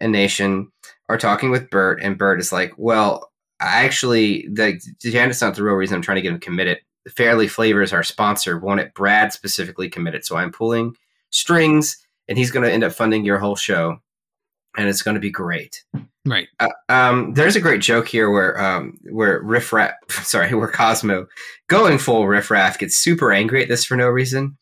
and Nation are talking with Bert, and Bert is like, "Well, I actually, the Janet's not the real reason I'm trying to get him committed. Farley Flavors, our sponsor, wanted Brad specifically committed, so I'm pulling strings, and he's going to end up funding your whole show, and it's going to be great." Right. Uh, um, there's a great joke here where um, where Riff Raff, [laughs] sorry, where Cosmo, going full Riff Raff, gets super angry at this for no reason,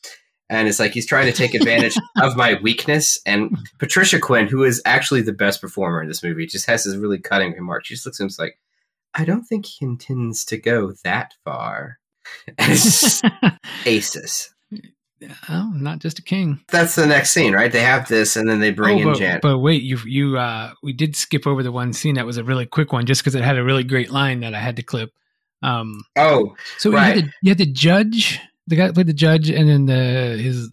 and it's like he's trying to take [laughs] advantage of my weakness. And Patricia Quinn, who is actually the best performer in this movie, just has this really cutting remark. She just looks at him and is like, "I don't think he intends to go that far." [laughs] Aces. Oh, not just a king. That's the next scene, right? They have this, and then they bring Oh, in Jan. But wait, you you uh we did skip over the one scene that was a really quick one just because it had a really great line that I had to clip. Um oh, so you had the you had the judge, the guy played the judge, and then the his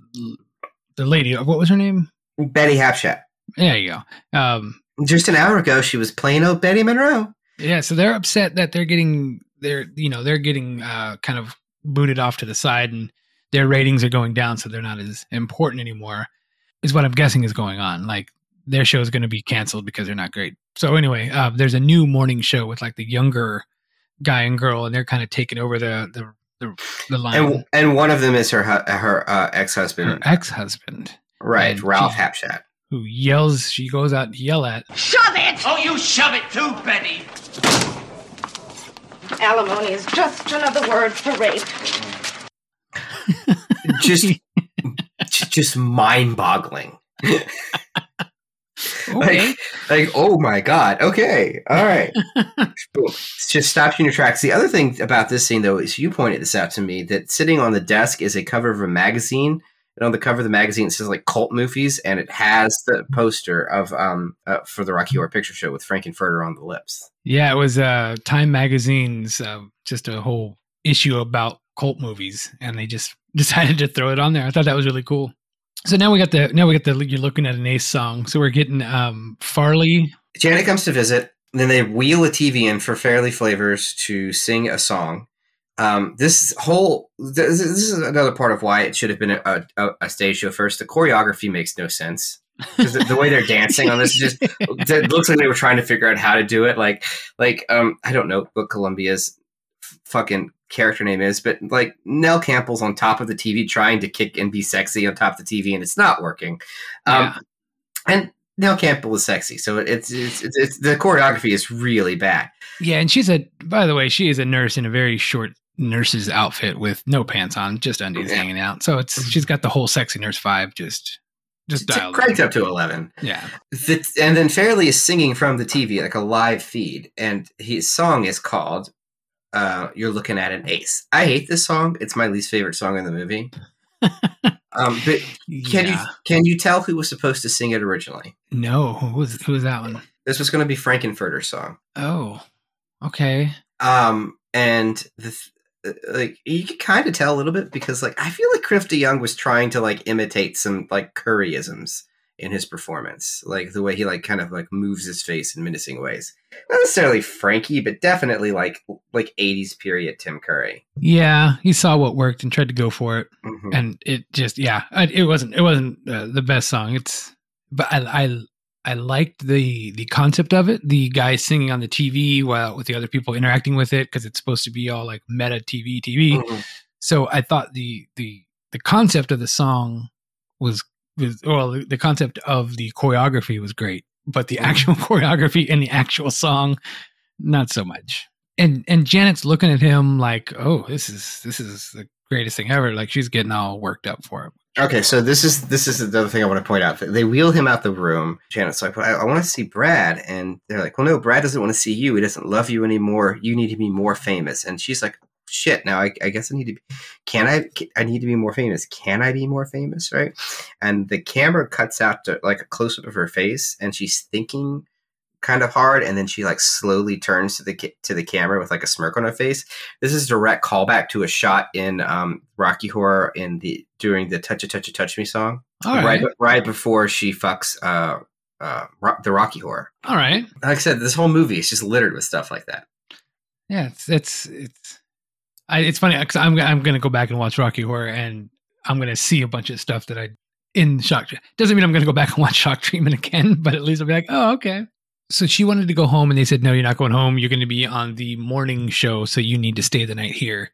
the lady. What was her name? Betty Hapschatt. There you go. Um Just an hour ago, she was plain old Betty Munroe. yeah, so they're upset that they're getting they're you know they're getting uh kind of booted off to the side and their ratings are going down, so they're not as important anymore. Is what I'm guessing is going on. Like their show is going to be canceled because they're not great. So anyway, uh, there's a new morning show with like the younger guy and girl, and they're kind of taking over the the the, the line. And and one of them is her her uh, ex her husband, ex husband, right? and Ralph she's- Hapschatt. who yells. She goes out to yell at. Shove it! Oh, you shove it too, Betty. Alimony is just another word for rape. Just just mind boggling. [laughs] Okay. like, like, oh my god. Okay, all right. [laughs] Just stops you in your tracks. The other thing about this scene, though, is you pointed this out to me that sitting on the desk is a cover of a magazine. And on the cover of the magazine, it says like cult movies, and it has the poster of um uh, for the Rocky Horror Picture Show with Frankenfurter on the lips. Yeah, it was uh, Time Magazine's uh, just a whole issue about cult movies, and they just [laughs] decided to throw it on there. I thought that was really cool. So now we got the now we got the you're looking at an Ace song. So we're getting um, Farley. Janet comes to visit. Then they wheel a TV in for Farley Flavors to sing a song. Um, this whole this, this is another part of why it should have been a, a, a stage show first. The choreography makes no sense [laughs] because the, the way they're dancing on this just [laughs] it looks like they were trying to figure out how to do it. Like like um I don't know what Columbia's fucking character name is, but like Nell Campbell's on top of the TV trying to kick and be sexy on top of the TV, and it's not working. Um, Yeah. and Nell Campbell is sexy, so it's it's, it's it's the choreography is really bad. Yeah, and she's a by the way, she is a nurse in a very short nurse's outfit with no pants on, just undies Yeah. hanging out. So it's she's got the whole sexy nurse vibe just just It's dialed. cranked up to eleven. Yeah. The, and then Farley is singing from the TV like a live feed, and his song is called uh, "You're Looking at an Ace." I hate this song; it's my least favorite song in the movie. [laughs] um, but can Yeah. you can you tell who was supposed to sing it originally? No, who was who was that one? This was going to be Frankenfurter's song. Oh. Okay. Um, and the th- like you can kind of tell a little bit because like I feel like Cliff DeYoung was trying to like imitate some like Curryisms in his performance, like the way he like kind of like moves his face in menacing ways. Not necessarily Frankie, but definitely like like '80s period Tim Curry. Yeah, he saw what worked and tried to go for it, Mhm. and it just yeah, it wasn't it wasn't uh, the best song. It's but I I I liked the the concept of it. The guy singing on the TV while with the other people interacting with it because it's supposed to be all like meta TV TV. Mhm. So I thought the the the concept of the song was was well the concept of the choreography was great, but the actual [laughs] choreography and the actual song not so much. And and Janet's looking at him like, "Oh, this is this is the greatest thing ever." Like she's getting all worked up for it. Okay, so this is this is the other thing I want to point out. They wheel him out the room. Janet's like, well, I, I want to see Brad, and they're like, well, no, Brad doesn't want to see you. He doesn't love you anymore. You need to be more famous. And she's like, shit. Now I, I guess I need to. Be, can I? I need to be more famous. Can I be more famous? Right? And the camera cuts out to like a close up of her face, and she's thinking kind of hard, and then she like slowly turns to the ca- to the camera with like a smirk on her face. This is a direct callback to a shot in um, Rocky Horror in the during the "Touch a Touch a Touch Me" song, right right, right before she fucks uh, uh, Ro- the Rocky Horror. all right. Like I said, this whole movie is just littered with stuff like that. Yeah, it's it's it's I, it's funny because I'm I'm gonna go back and watch Rocky Horror and I'm gonna see a bunch of stuff that I in shock. Doesn't mean I'm gonna go back and watch Shock Treatment again, [laughs] but at least I'll be like, oh okay. So she wanted to go home, and they said, no, you're not going home. You're going to be on the morning show, so you need to stay the night here.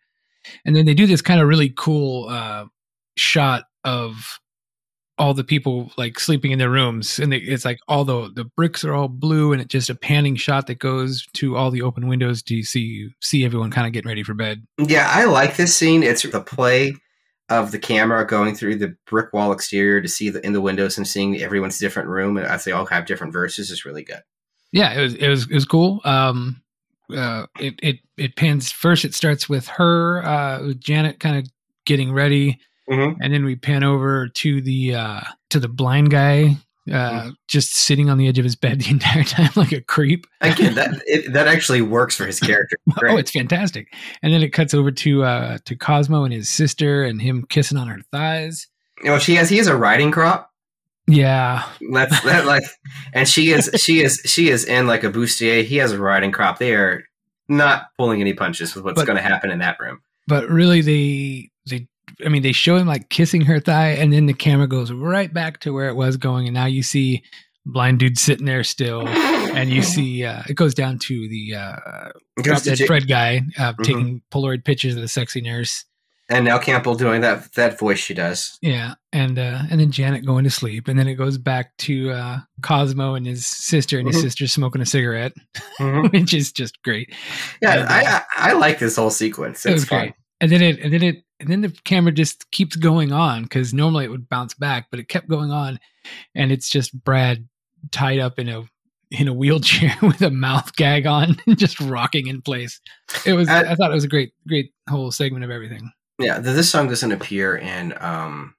And then they do this kind of really cool uh, shot of all the people like sleeping in their rooms, and they, it's like all the the bricks are all blue, and it's just a panning shot that goes to all the open windows to see see everyone kind of getting ready for bed. Yeah, I like this scene. It's the play of the camera going through the brick wall exterior to see the in the windows and seeing everyone's different room, and as they all have different verses, is really good. Yeah it was it was it was cool. Um uh it it it pans first it starts with her uh with janet kind of getting ready. Mhm. and then we pan over to the uh to the blind guy uh just sitting on the edge of his bed the [laughs] entire time like a creep. Again, that [laughs] it, that actually works for his character. [laughs] Oh it's fantastic. And then it cuts over to uh to cosmo and his sister and him kissing on her thighs. You know, she has he has a riding crop. Yeah That's that like, and she is she is she is in like a bustier. He has a riding crop. They are not pulling any punches with what's But- going to happen in that room. but really they they i mean they show him like kissing her thigh and then the camera goes right back to where it was going and now you see blind dude sitting there still, and you see uh, it goes down to the uh, It goes to dead Ja- Fred guy uh, Mhm. taking Polaroid pictures of the sexy nurse. And Nell Campbell doing that that voice she does. Yeah, and uh, and then Janet going to sleep, and then it goes back to uh, Cosmo and his sister, and his Mhm. sister smoking a cigarette, Mhm. [laughs] which is just great. Yeah, And, uh, I, I I like this whole sequence. It It's was fun. great. And then it, and then it, and then the camera just keeps going on because normally it would bounce back, but it kept going on, and it's just Brad tied up in a in a wheelchair [laughs] with a mouth gag on, [laughs] just rocking in place. It was. Uh, I thought it was a great, great whole segment of everything. Yeah, this song doesn't appear in um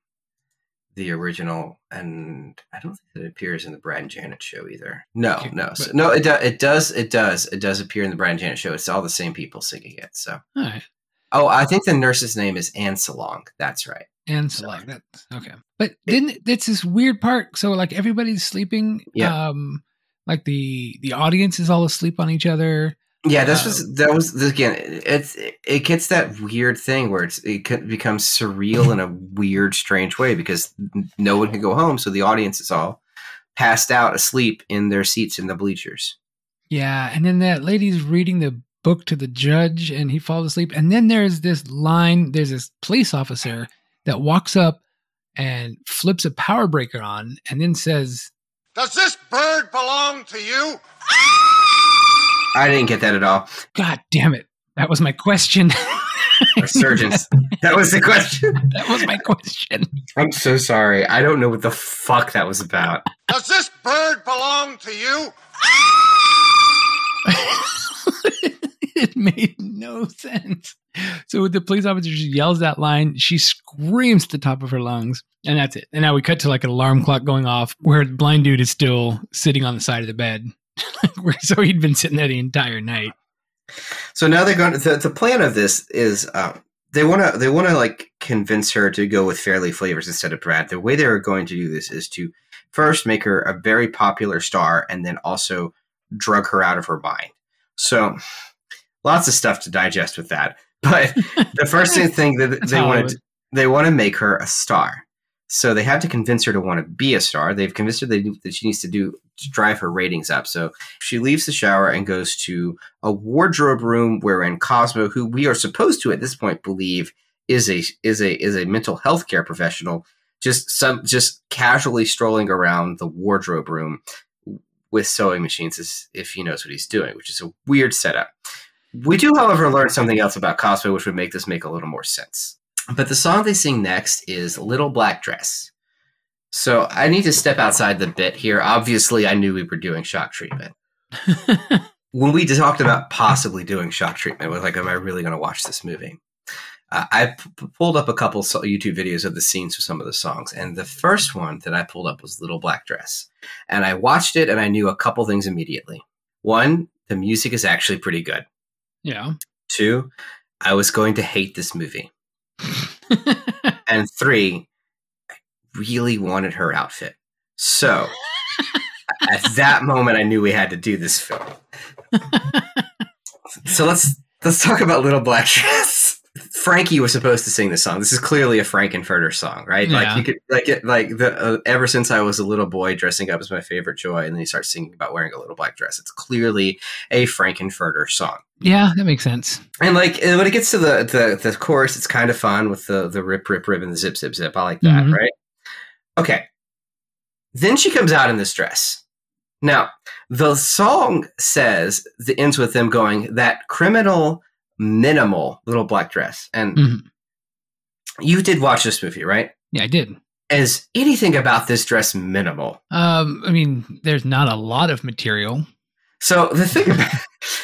the original, and I don't think it appears in the Brad and Janet show either. No, no, so, no. It, do, it does. It does. It does appear in the Brad and Janet show. It's all the same people singing it. So, All right. oh, I think the nurse's name is Ansalong. That's right. Like that. Okay. But then it's this weird part. So like everybody's sleeping. Yeah. Um, like the the audience is all asleep on each other. Yeah, this um, was that was again. It's it gets that weird thing where it's it becomes surreal in a weird, strange way because no one can go home, so the audience is all passed out asleep in their seats in the bleachers. Yeah, and then that lady's reading the book to the judge and he falls asleep. And then there's this line, there's this police officer that walks up and flips a power breaker on and then says, Does this bird belong to you? [laughs] I didn't get that at all. God damn it. That was my question. [laughs] Or surgeons. that was the question. [laughs] that was my question. I'm so sorry. I don't know what the fuck that was about. Does this bird belong to you? [laughs] it made no sense. So the police officer just yells that line. She screams at the top of her lungs, and that's it. And now we cut to like an alarm clock going off, where the blind dude is still sitting on the side of the bed. [laughs] So he'd been sitting there the entire night. So now they're going. To, the, the plan of this is um, they want to they want to like convince her to go with Farley Flavors instead of Brad. The way they are going to do this is to first make her a very popular star, and then also drug her out of her mind. So lots of stuff to digest with that. But [laughs] the first thing that they want to they want to make her a star. So they have to convince her to want to be a star. They've convinced her that she needs to do to drive her ratings up. So she leaves the shower and goes to a wardrobe room wherein Cosmo, who we are supposed to at this point believe is a is a is a mental health care professional, just some just casually strolling around the wardrobe room with sewing machines as if he knows what he's doing, which is a weird setup. We do, however, learn something else about Cosmo, which would make this make a little more sense. But the song they sing next is Little Black Dress. So I need to step outside the bit here. Obviously, I knew we were doing shock treatment. [laughs] when we talked about possibly doing shock treatment, was like, am I really going to watch this movie? Uh, I p- pulled up a couple YouTube videos of the scenes for some of the songs, and the first one that I pulled up was Little Black Dress, and I watched it, and I knew a couple things immediately. One, the music is actually pretty good. Yeah. Two, I was going to hate this movie. [laughs] and three, I really wanted her outfit. So at that moment, I knew we had to do this film. [laughs] so let's let's talk about Little Black Dress. Frankie was supposed to sing this song. This is clearly a Frankenfurter song, right? Yeah. Like you could like it like the uh, ever since I was a little boy, dressing up is my favorite joy, and then he starts singing about wearing a little black dress. It's clearly a Frankenfurter song. Yeah, that makes sense. And like when it gets to the, the the chorus, it's kind of fun with the the rip rip rip and the zip zip zip. I like that, Mhm. right? Okay. Then she comes out in this dress. Now, the song says the ends with them going that criminal minimal little black dress. And Mhm. you did watch this movie, right? Yeah, I did. Is anything about this dress minimal? Um, I mean, there's not a lot of material. So the thing [laughs] about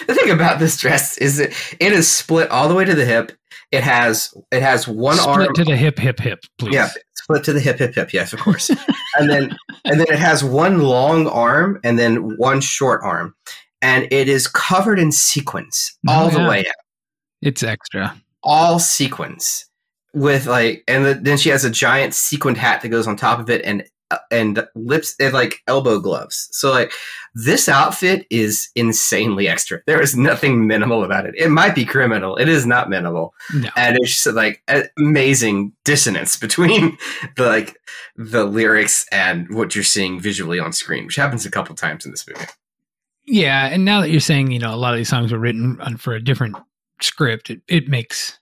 the thing about this dress is that it is split all the way to the hip. It has it has one Split arm to the hip, hip, hip, please. Yeah, split to the hip, hip, hip. Yes, of course. [laughs] and then and then it has one long arm and then one short arm, and it is covered in sequins oh, all Oh, the way up, It's extra. all sequins with like, and the, then she has a giant sequined hat that goes on top of it, and Uh, and lips and like elbow gloves. So like this outfit is insanely extra. There is nothing minimal about it. It might be criminal. It is not minimal. No. And it's just like amazing dissonance [laughs] between the like the lyrics and what you're seeing visually on screen, which happens a couple times in this movie. Yeah, and now that you're saying, you know, a lot of these songs were written on, for a different script, it, it makes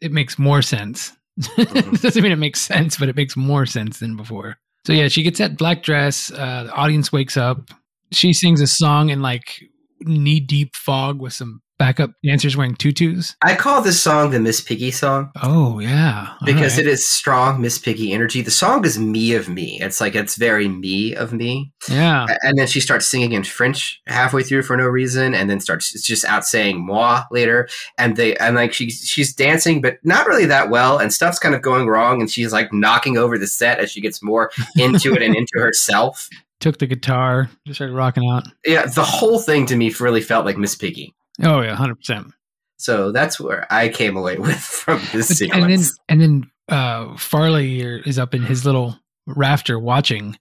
it makes more sense. it [laughs] mm-hmm. doesn't mean it makes sense, but it makes more sense than before. So yeah, she gets that black dress. Uh, the audience wakes up. She sings a song in like knee deep fog with some backup dancers wearing tutus. I call this song the Miss Piggy song. Oh yeah, because it is strong Miss Piggy energy. The song is me of me. It's like it's very me of me. Yeah. And then she starts singing in French halfway through for no reason, and then starts it's just out saying moi later. And they and like she's she's dancing, but not really that well, and stuff's kind of going wrong, and she's like knocking over the set as she gets more into it and into herself. [laughs] Took the guitar, just started rocking out. Yeah, the whole thing to me really felt like Miss Piggy. Oh yeah, hundred percent. So that's where I came away [laughs] with from this and then sequence. and then uh Farley is up in his little rafter watching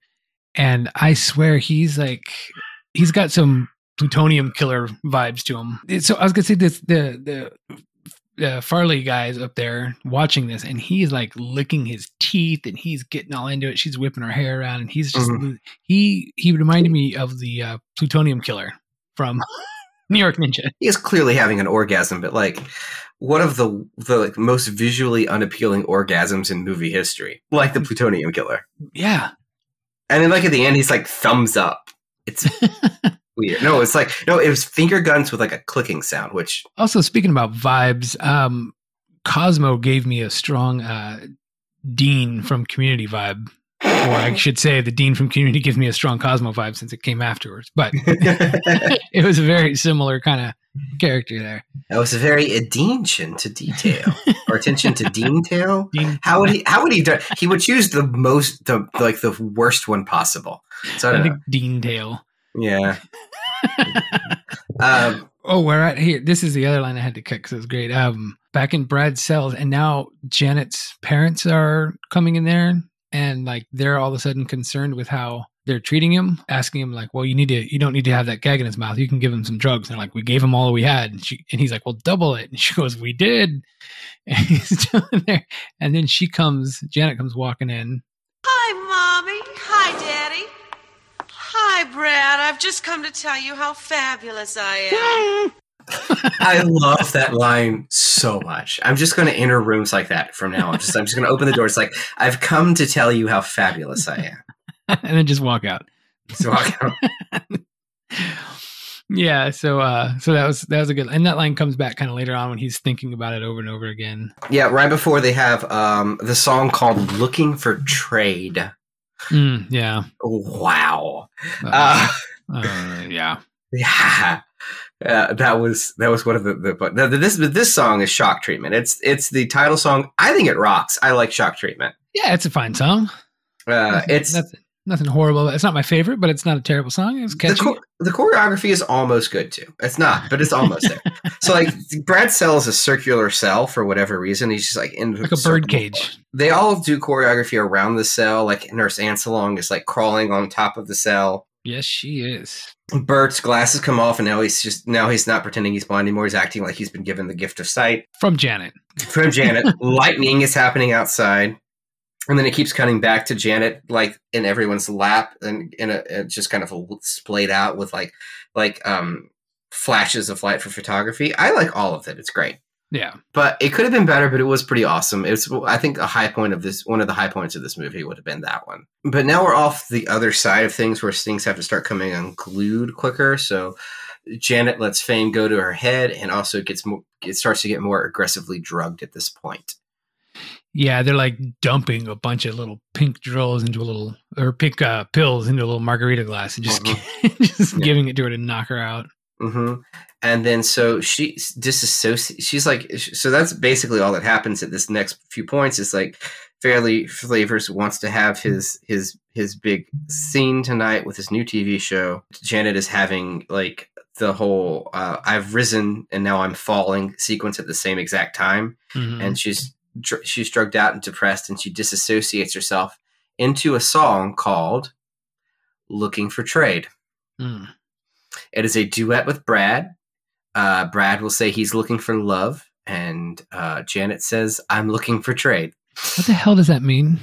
and I swear he's like he's got some plutonium killer vibes to him. So I was gonna say this the the uh, Farley guy is up there watching this and he's like licking his teeth and he's getting all into it. She's whipping her hair around and he's just Mhm. he he reminded me of the uh, plutonium killer from [laughs] New York Ninja. he is clearly having an orgasm, but like one of the the like, most visually unappealing orgasms in movie history, like the plutonium killer. Yeah. And then like at the end, he's like thumbs up. It's [laughs] weird. No, it's like no, it was finger guns with like a clicking sound, which Also, speaking about vibes, um, Cosmo gave me a strong uh, Dean from Community vibe. Or I should say, the Dean from Community gives me a strong Cosmo vibe since it came afterwards. But [laughs] it was a very similar kind of character there. that was a very attention to detail or attention to [laughs] detail. Dean, How would he? How would he do? He would choose the most, the like the worst one possible. So I I don't think know. Dean Tail. Yeah. [laughs] Um, Oh, we're at here. This is the other line I had to cut because it was great. Um, back in Brad's cells, and now Janet's parents are coming in there, and like they're all of a sudden concerned with how they're treating him, asking him like, "Well, you need to, you don't need to have that gag in his mouth. You can give him some drugs." And they're like, "We gave him all we had," and she, and he's like, "Well, double it." And she [laughs] goes, "We did," [laughs] and he's still in there. And then she comes, Janet comes walking in. Hi, Mommy. Hi, Daddy. Hi, Brad. I've just come to tell you how fabulous I am. I love that line so much. I'm just going to enter rooms like that from now on. Just I'm just going to open the door. It's like I've come to tell you how fabulous I am. [laughs] and then just walk out. So walk out. [laughs] Yeah, so uh so that was that was a good and that line comes back kind of later on when he's thinking about it over and over again. Yeah, right before they have um, the song called "Looking for Trade." Mm, yeah. Wow. Uh, Uh, uh, yeah. [laughs] yeah. Uh, that was that was one of the, the but the, this this song is shock treatment. It's it's the title song. I think it rocks. I like shock treatment. Yeah, it's a fine song. Uh, it's That's nothing horrible. It's not my favorite, but it's not a terrible song. It's the, catchy. cho- the choreography is almost good too. It's not, but it's almost there. So like Brad cell is a circular cell for whatever reason. He's just like in like a bird cage. They all do choreography around the cell. Like Nurse Ansalong is like crawling on top of the cell. Yes, she is. Bert's glasses come off, and now he's just now he's not pretending he's blind anymore. He's acting like he's been given the gift of sight From Janet. from Janet. [laughs] Lightning is happening outside, and then it keeps cutting back to Janet, like in everyone's lap, and in a it just kind of splayed out with like like um flashes of light for photography. I like all of it. It's great. Yeah. But it could have been better, but it was pretty awesome. It was, I think, a high point of this. One of the high points of this movie would have been that one. But now we're off the other side of things, where things have to start coming unglued quicker. So Janet lets Fame go to her head, and also gets more. It starts to get more aggressively drugged at this point. Yeah, they're like dumping a bunch of little pink drills into a little or pink uh, pills into a little margarita glass and just [laughs] just Yeah. giving it to her to knock her out. Hmm And then so she disassociates. She's like, so that's basically all that happens at this next few points. Is like, Farley Flavors wants to have his his his big scene tonight with his new TV show. Janet is having like the whole uh, "I've risen and now I'm falling" sequence at the same exact time, Mhm. and she's dr- she's drugged out and depressed, and she disassociates herself into a song called "Looking for Trade." Hmm. It is a duet with Brad. Uh, Brad will say he's looking for love, and uh, Janet says, "I'm looking for trade." What the hell does that mean?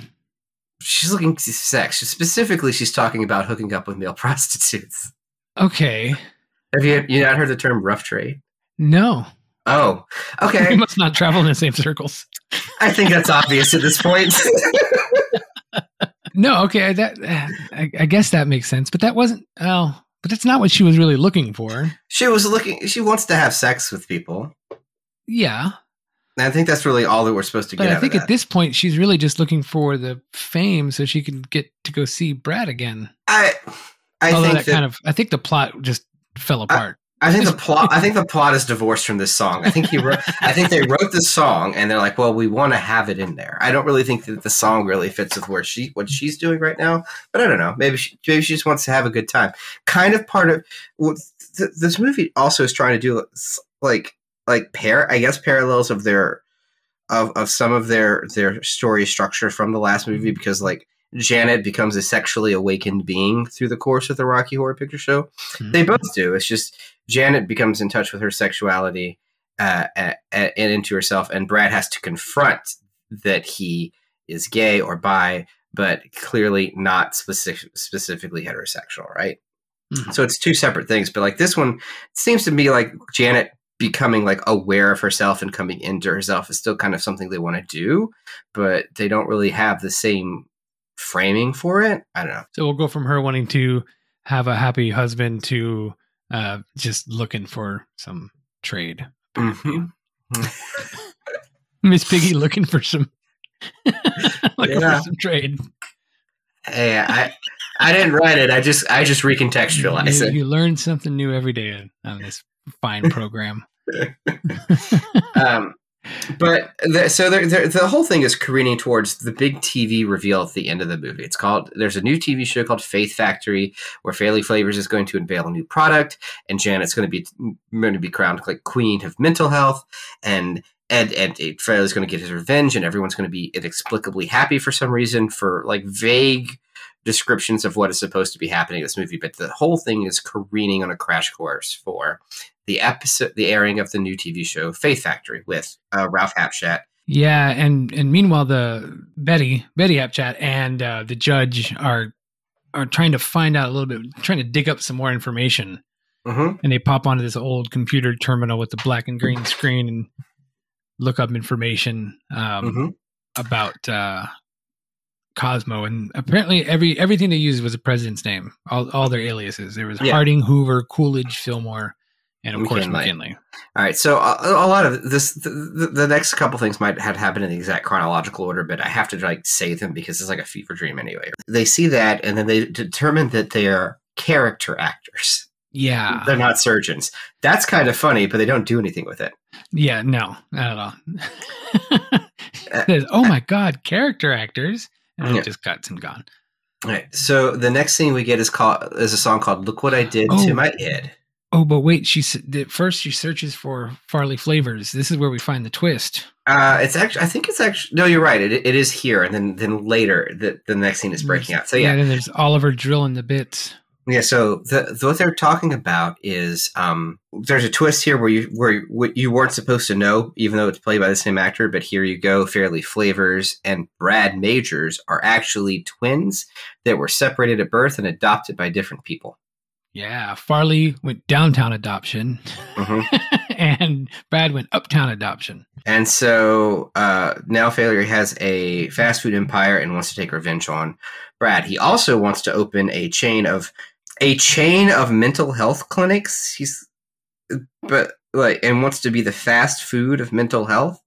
She's looking for sex. Specifically, she's talking about hooking up with male [laughs] prostitutes. Okay. Have you you not heard the term rough trade? No. Oh, okay. [laughs] We must not travel in the same circles. I think that's obvious at this point. [laughs] No, okay, that I, I guess that makes sense, but that wasn't. Oh, but that's not what she was really looking for. she was looking. She wants to have sex with people. Yeah, And I think that's really all that we're supposed to but get I think at this point she's really just looking for the fame so she can get to go see Brad again. I I Although think that, that, kind of, I think the plot just fell apart. I think the [laughs] plot. I think the plot is divorced from this song. I think he wrote. [laughs] I think they wrote this song, and they're like, "Well, we want to have it in there." I don't really think that the song really fits with where she what she's doing right now. But I don't know. Maybe she, maybe she just wants to have a good time. Kind of part of what th- this movie also is trying to do, like like pair. I guess parallels of their of of some of their their story structure from the last movie mm-hmm. because like. Janet becomes a sexually awakened being through the course of the Rocky Horror Picture Show. They both do. It's just Janet becomes in touch with her sexuality uh, a- a- and into herself, and Brad has to confront that he is gay or bi, but clearly not specific, specifically heterosexual, right? Mhm. So it's two separate things. But like this one seems to me like Janet becoming like aware of herself and coming into herself is still kind of something they want to do, but they don't really have the same framing for it. I don't know. So we'll go from her wanting to have a happy husband to uh, just looking for some trade. Mhm. [laughs] Miss Piggy looking for some [laughs] looking Yeah. for some trade. Hey, I I didn't write it. I just I just recontextualize You, it. you learn something new every day on- on this fine [laughs] program. um, but the, so the, the, the whole thing is careening towards the big TV reveal at the end of the movie. It's called. There's a new TV show called Faith Factory where Farley Flavors is going to unveil a new product, and Janet's going to be going to be crowned like queen of mental health, and. And, and Farley's going to get his revenge, and everyone's going to be inexplicably happy for some reason for like vague descriptions of what is supposed to be happening in this movie. But the whole thing is careening on a crash course for the episode, the airing of the new TV show Faith Factory with uh, Ralph Hapschatt. Yeah, and and meanwhile, the Betty Betty Hapschatt and uh, the judge are are trying to find out a little bit, trying to dig up some more information, Mm-hmm. and they pop onto this old computer terminal with the black and green screen and look up information um, Mhm. about uh, Cosmo, and apparently every everything they used was a president's name. All all their aliases. There was Yeah. Harding, Hoover, Coolidge, Fillmore, and of course McKinley. McKinley. All right, so a, a lot of this, the, the, next couple things might have happened in the exact chronological order, but I have to like say them because it's like a fever dream anyway. They see that, and then they determine that they are character actors. Yeah, They're not surgeons. That's kind of funny, but they don't do anything with it. Yeah, no, not at all. [laughs] Uh, says, oh my god, character actors, and Yeah. it just cuts and gone. All right, so the next thing we get is called is a song called "Look What I Did Oh. to My Id." Oh, but wait, she first she searches for Farley flavors. This is where we find the twist. Uh, it's actually, I think it's actually, no, you're right. It, it is here. And then, then later, the, the next scene is breaking out. So, yeah. then there's Oliver drilling the bits. Yeah. So, the, what they're talking about is um, there's a twist here where you, where you weren't supposed to know, even though it's played by the same actor. But here you go. Farley Flavors and Brad Majors are actually twins that were separated at birth and adopted by different people. Yeah, Farley went downtown adoption, Mhm. [laughs] and Brad went uptown adoption. And so uh, now Failure has a fast food empire and wants to take revenge on Brad. He also wants to open a chain of a chain of mental health clinics. He's but like and wants to be the fast food of mental health.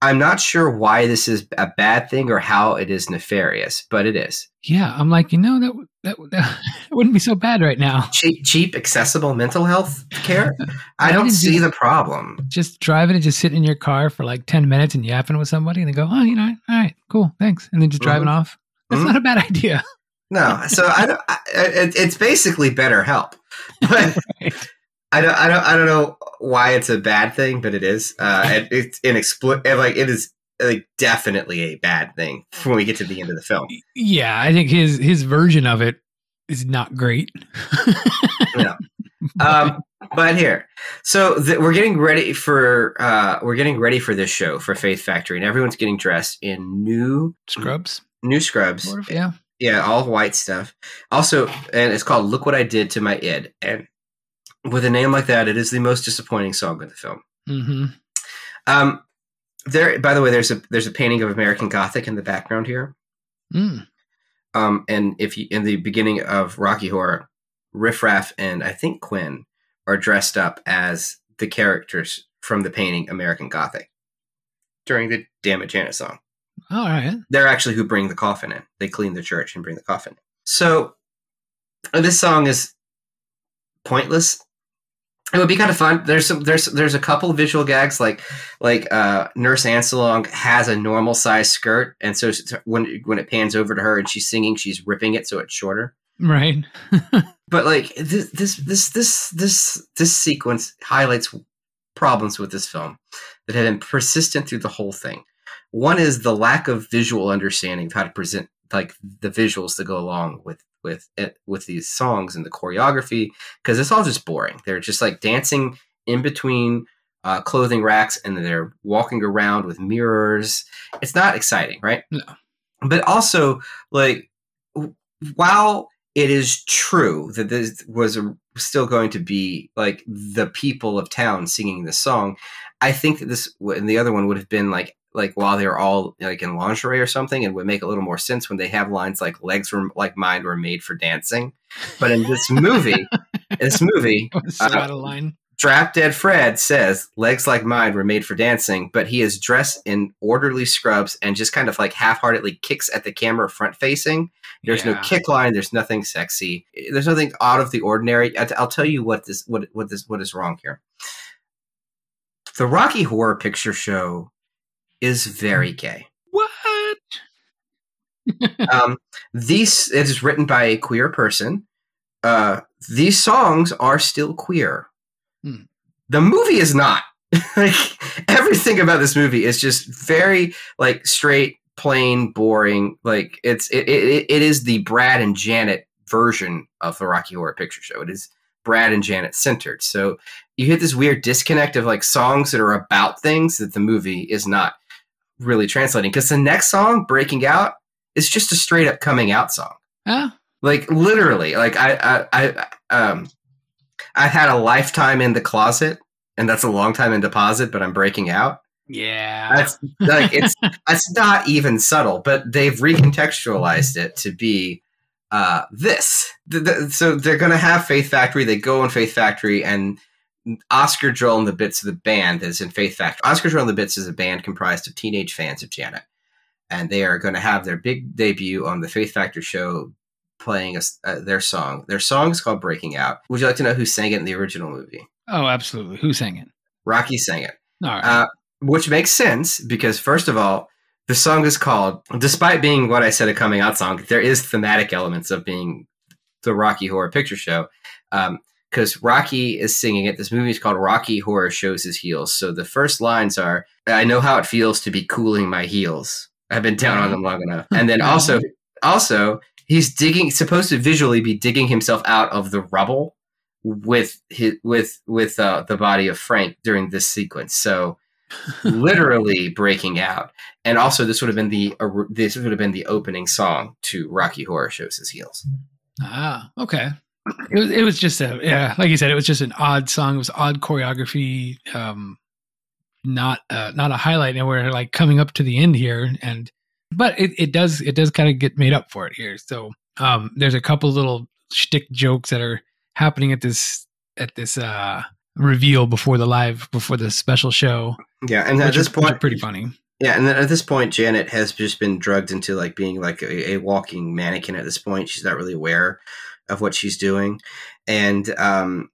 I'm not sure why this is a bad thing or how it is nefarious, but it is. Yeah, I'm like, you know, that that, [laughs] that wouldn't be so bad right now. Cheap, cheap, accessible mental health care. [laughs] I don't see you- the problem. Just driving and just sitting in your car for like ten minutes and yapping with somebody, and they go, "Oh, you know, all right, cool, thanks," and then just driving Mhm. off. That's Mhm. not a bad [laughs] idea. No, so I don't. I, it, it's basically better help, [laughs] but I don't. I don't. I don't know why it's a bad thing, but it is. Uh, it, it's inexplicable. Like it is like definitely a bad thing when we get to the end of the film. Yeah, I think his his version of it is not great. yeah. [laughs] Um, but here, so th- we're getting ready for uh, we're getting ready for this show for Faith Factory, and everyone's getting dressed in new scrubs, new scrubs. Yeah, yeah, all white stuff. Also, and it's called "Look What I Did to My Id," and with a name like that, it is the most disappointing song in the film. Mm-hmm. Um, there. By the way, there's a there's a painting of American Gothic in the background here. Mm. Um, and if you in the beginning of Rocky Horror, Riff Raff and I think Quinn are dressed up as the characters from the painting American Gothic during the Damn It Janet song. All right. They're actually who bring the coffin in. They clean the church and bring the coffin in. So this song is pointless. It would be kind of fun. There's some there's there's a couple visual gags like like uh, Nurse Ansalong has a normal size skirt, and so when when it pans over to her and she's singing, she's ripping it so it's shorter. Right. [laughs] but like this this this this this this sequence highlights problems with this film that have been persistent through the whole thing. One is the lack of visual understanding of how to present like the visuals that go along with with it, with these songs and the choreography because it's all just boring. They're just like dancing in between uh, clothing racks and they're walking around with mirrors. It's not exciting, right? No. But also, like, while it is true that this was a, still going to be like the people of town singing this song, I think that this and the other one would have been like like while they're all like in lingerie or something and would make a little more sense when they have lines like legs were like mine were made for dancing but in this movie in this movie [laughs] so uh, out of line Drop Dead Fred says legs like mine were made for dancing, but he is dressed in orderly scrubs and just kind of like half-heartedly kicks at the camera front facing. There's yeah. no kick line. There's nothing sexy. There's nothing out of the ordinary. I'll tell you what this what what this what is wrong here. The Rocky Horror Picture Show is very gay. What? [laughs] um, these it is written by a queer person. Uh, these songs are still queer. Hmm. The movie is not. [laughs] like everything about this movie is just very like straight, plain, boring. Like it's it, it, it is the Brad and Janet version of the Rocky Horror Picture Show. It is Brad and Janet centered. So you hit this weird disconnect of like songs that are about things that the movie is not really translating. Because the next song, Breaking Out, is just a straight up coming out song. Huh? Like literally, like I, I, I um, I've had a lifetime in the closet, and that's a long time in deposit, but I'm breaking out. Yeah, that's like it's [laughs] that's not even subtle, but they've recontextualized it to be uh, this. The, the, so they're going to have Faith Factory. They go in Faith Factory, and Oscar Drill and the Bits of the band is in Faith Factory. Oscar Drill and the Bits is a band comprised of teenage fans of Janet, and they are going to have their big debut on the Faith Factor show playing a, uh, their song. Their song is called Breaking Out. Would you like to know who sang it in the original movie? Oh, absolutely. Who sang it? Rocky sang it. All right. Uh, which makes sense because, first of all, the song is called, despite being what I said a coming out song, there is thematic elements of being the Rocky Horror Picture Show. Because Rocky is singing it. This movie is called Rocky Horror Shows His Heels. So the first lines are, I know how it feels to be cooling my heels. I've been down on them long enough. And then [laughs] also, also, he's digging supposed to visually be digging himself out of the rubble with his with with uh, the body of Frank during this sequence. So [laughs] literally breaking out. And also this would have been the uh, this would have been the opening song to Rocky Horror Shows His Heels. Ah, okay. It was it was just a yeah, like you said, it was just an odd song. It was odd choreography. Um not uh, not a highlight and we're like coming up to the end here and but it, it does it does kind of get made up for it here. So um, there's a couple little shtick jokes that are happening at this at this uh, reveal before the live before the special show. Yeah, and at this are, point, pretty funny. Yeah, and then at this point, Janet has just been drugged into like being like a, a walking mannequin. At this point, she's not really aware of what she's doing, and um,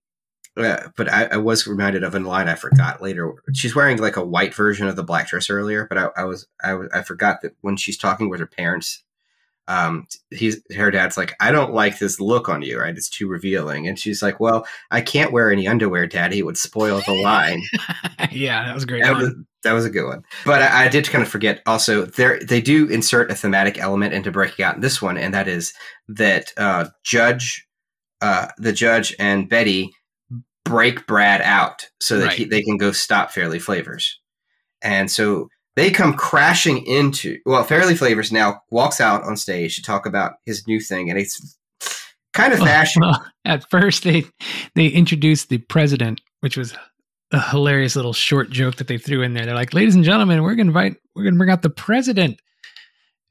uh, but I, I, was reminded of a line I forgot later. She's wearing like a white version of the black dress earlier, but I, I was I, I forgot that when she's talking with her parents um, he's her dad's like, I don't like this look on you, right? It's too revealing. And she's like, Well, I can't wear any underwear, Daddy. It would spoil the line. [laughs] yeah, that was a great. that one. was that was a good one. But I, I did kind of forget also there they do insert a thematic element into breaking out in this one, and that is that uh, Judge, uh, the judge and Betty break Brad out so that Right. he, they can go stop Farley Flavors, and so they come crashing into well, Farley Flavors now walks out on stage to talk about his new thing, and it's kind of [laughs] fashion. Well, at first, they they introduced the president, which was a hilarious little short joke that they threw in there. They're like, "Ladies and gentlemen, we're gonna invite, we're gonna bring out the president."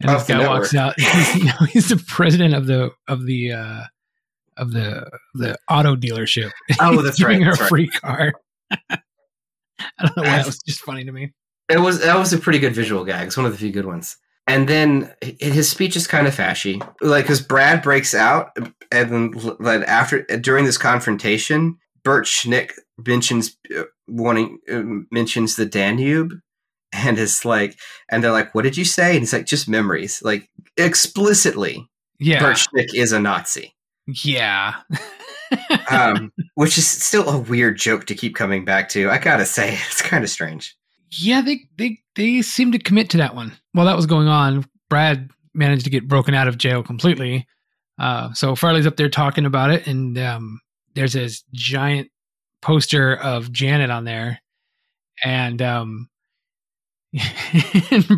And this guy walks out. [laughs] he's the president of the of the uh, of the the auto dealership. Oh, [laughs] that's giving right, her that's a right. free car. I don't know why that was just funny to me. It was that was a pretty good visual gag. It's one of the few good ones. And then his speech is kind of fashy, like because Brad breaks out, and then l- then after during this confrontation, Bert Schnick mentions uh, wanting uh, mentions the Danube, and it's like, and they're like, "What did you say?" And he's like, "Just memories." Like explicitly, Yeah, Bert Schnick is a Nazi, yeah. um, [laughs] which is still a weird joke to keep coming back to. I gotta say, [laughs] it's kind of strange. Yeah, they they they seem to commit to that one. While that was going on, Brad managed to get broken out of jail completely. Uh, so Farley's up there talking about it, and um, there's this giant poster of Janet on there, and um, [laughs]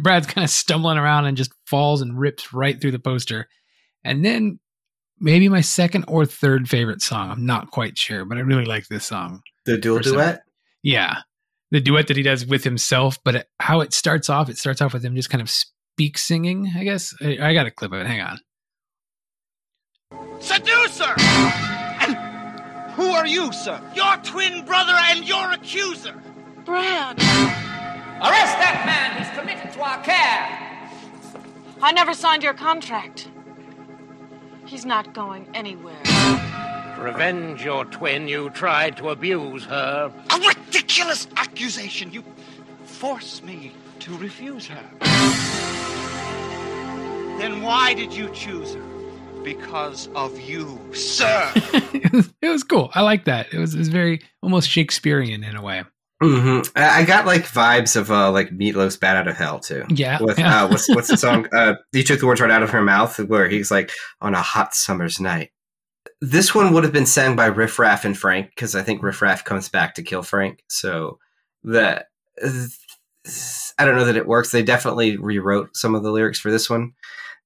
Brad's kind of stumbling around and just falls and rips right through the poster. And then maybe my second or third favorite song. I'm not quite sure, but I really like this song. The dual For some- duet. Yeah. The duet that he does with himself, but how it starts off, it starts off with him just kind of speak singing, I guess. I, I got a clip of it. Hang on. Seducer! And who are you, sir? Your twin brother and your accuser. Brad, Arrest that man! He's committed to our care! I never signed your contract. He's not going anywhere. To revenge your twin, you tried to abuse her. A ridiculous accusation! You forced me to refuse her. Then why did you choose her? Because of you, sir. [laughs] it, was, it was cool. I like that. It was, it was very almost Shakespearean in a way. hmm I I got like vibes of uh, like Meatloaf's "Bat Out of Hell" too. Yeah. With uh, what's what's the song? [laughs] Uh, he took the words right out of her mouth, where he's like, "On a hot summer's night." This one would have been sang by Riff Raff and Frank because I think Riff Raff comes back to kill Frank. So that I don't know that it works. They definitely rewrote some of the lyrics for this one.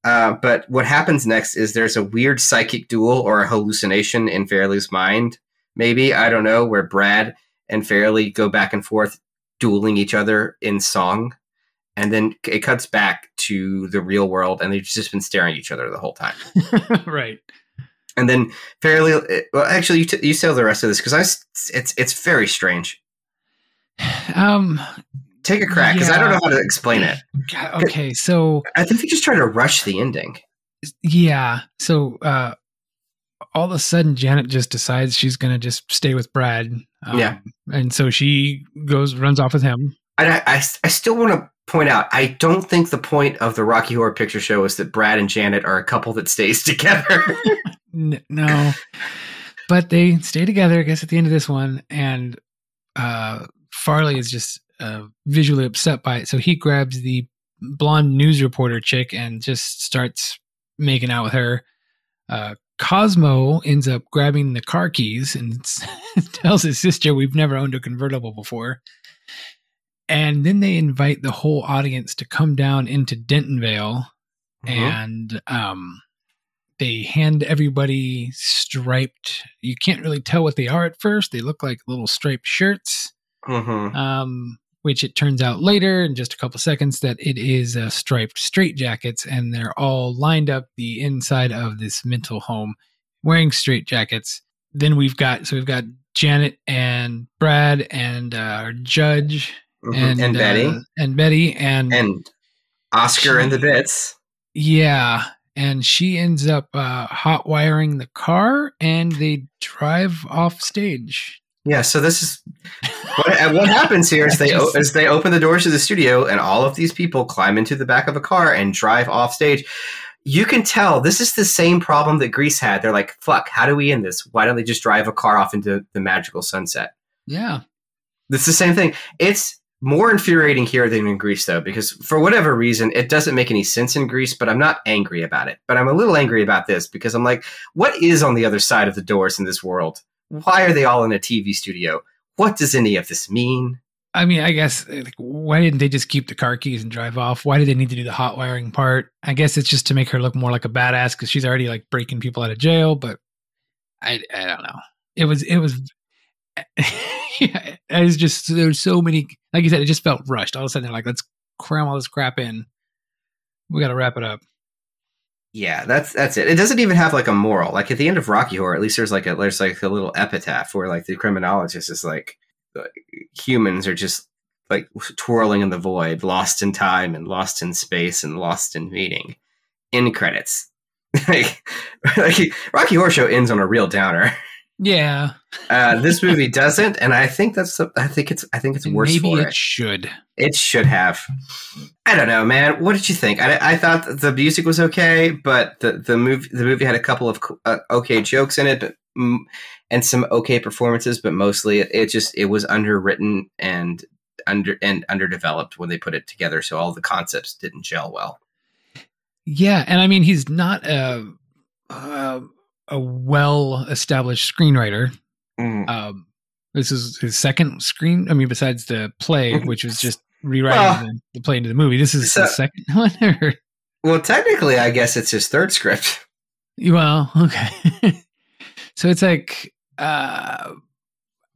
Uh, but what happens next is there's a weird psychic duel or a hallucination in Farley's mind. Maybe I don't know where Brad and Fairley go back and forth dueling each other in song. And then it cuts back to the real world, and they've just been staring at each other the whole time. [laughs] right. And then fairly well, actually, you, t- you tell the rest of this because i it's it's very strange. [sighs] Um, Take a crack because I don't know how to explain it. [sighs] Okay, so I think they just try to rush the ending. yeah, so uh, all of a sudden Janet just decides she's gonna just stay with Brad. Um, Yeah. and so she goes runs off with him. And I, I, I still want to point out, I don't think the point of the Rocky Horror Picture Show is that Brad and Janet are a couple that stays [laughs] together. [laughs] N- no, but they stay together. I guess at the end of this one, and uh, Farley is just uh, visually upset by it. So he grabs the blonde news reporter chick and just starts making out with her. Uh, Cosmo ends up grabbing the car keys and [laughs] tells his sister, "We've never owned a convertible before." And then they invite the whole audience to come down into Dentonvale, Mhm. and um, they hand everybody striped. You can't really tell what they are at first. They look like little striped shirts, mm-hmm. um, which it turns out later in just a couple seconds that it is uh, striped straight jackets, and they're all lined up the inside of this mental home wearing straight jackets. Then we've got so we've got Janet and Brad and uh, our judge Mhm. and And uh, Betty. and Betty and and Oscar and the Bits. yeah, and she ends up uh, hot wiring the car, and they drive off stage. Yeah, so this is what, what happens here is [laughs] they o- is they open the doors to the studio, and all of these people climb into the back of a car and drive off stage. you can tell this is the same problem that Grease had. They're like, fuck, how do we end this? Why don't they just drive a car off into the magical sunset? Yeah. It's the same thing. It's more infuriating here than in Grease, though, because for whatever reason, it doesn't make any sense in Grease, but I'm not angry about it. But I'm a little angry about this because I'm like, what is on the other side of the doors in this world? Why are they all in a TV studio? What does any of this mean? I mean, I guess eh, like, why didn't they just keep the car keys and drive off? Why did they need to do the hot wiring part? I guess it's just to make her look more like a badass because she's already like breaking people out of jail. But I, I don't know. It was, it was, yeah, it was just there's so many. Like you said, it just felt rushed. All of a sudden, they're like, let's cram all this crap in. We got to wrap it up. Yeah, that's that's it. It doesn't even have like a moral. Like at the end of Rocky Horror, at least there's like a there's like a little epitaph where like the criminologist is like uh, humans are just like twirling in the void, lost in time and lost in space and lost in meaning. In credits. [laughs] like, like Rocky Horror Show ends on a real downer. [laughs] Yeah. Uh, this movie doesn't, and I think that's I think it's I think it's worse Maybe for it it. should. It should have. I don't know, man. What did you think? I, I thought the music was okay, but the the movie the movie had a couple of uh, okay jokes in it, but and some okay performances, but mostly it, it just it was underwritten and under and underdeveloped when they put it together, so all the concepts didn't gel well. Yeah, and I mean, he's not a a, a well established screenwriter. Mm. Um, this is his second screen. I mean, besides the play, [laughs] which was just rewriting Well, the, the play into the movie. This is so- the second [laughs] one. Or, Well, technically, I guess it's his third script. well, [laughs] okay. so it's like uh,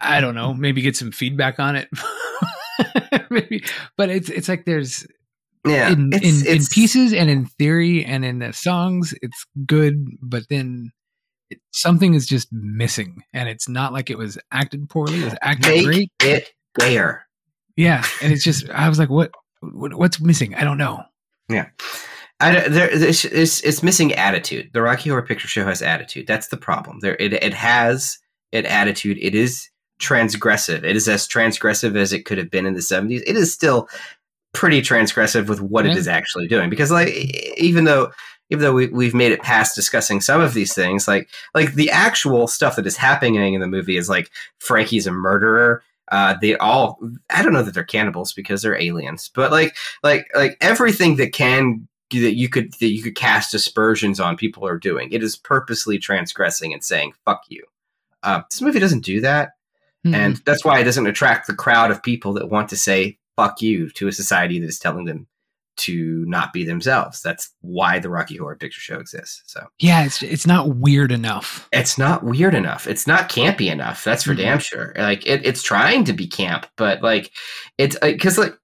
I don't know. Maybe get some feedback on it. maybe, but it's it's like there's Yeah, in, it's, in, in pieces and in theory and in the songs, it's good, but then it, something is just missing, and it's not like it was acted poorly. It was acted Make great. it there. Yeah, and it's just I was like, what, what what's missing? I don't know. Yeah. I, don't- there, it's, it's, it's missing attitude. The Rocky Horror Picture Show has attitude. That's the problem. There, it, it has an attitude. It is transgressive. It is as transgressive as it could have been in the seventies. It is still pretty transgressive with what Yeah. it is actually doing. Because, like, even though even though we, we've made it past discussing some of these things, like like the actual stuff that is happening in the movie is like Frankie's a murderer. Uh, they all I don't know that they're cannibals because they're aliens, but like like like everything that can that you could that you could cast aspersions on people are doing. It is purposely transgressing and saying "fuck you." Uh, this movie doesn't do that, Mhm. and that's why it doesn't attract the crowd of people that want to say "fuck you" to a society that is telling them to not be themselves. That's why the Rocky Horror Picture Show exists. So Yeah, it's it's not weird enough. it's not weird enough. It's not campy enough. That's for Mhm. damn sure. Like it, it's trying to be camp, but like it's because like.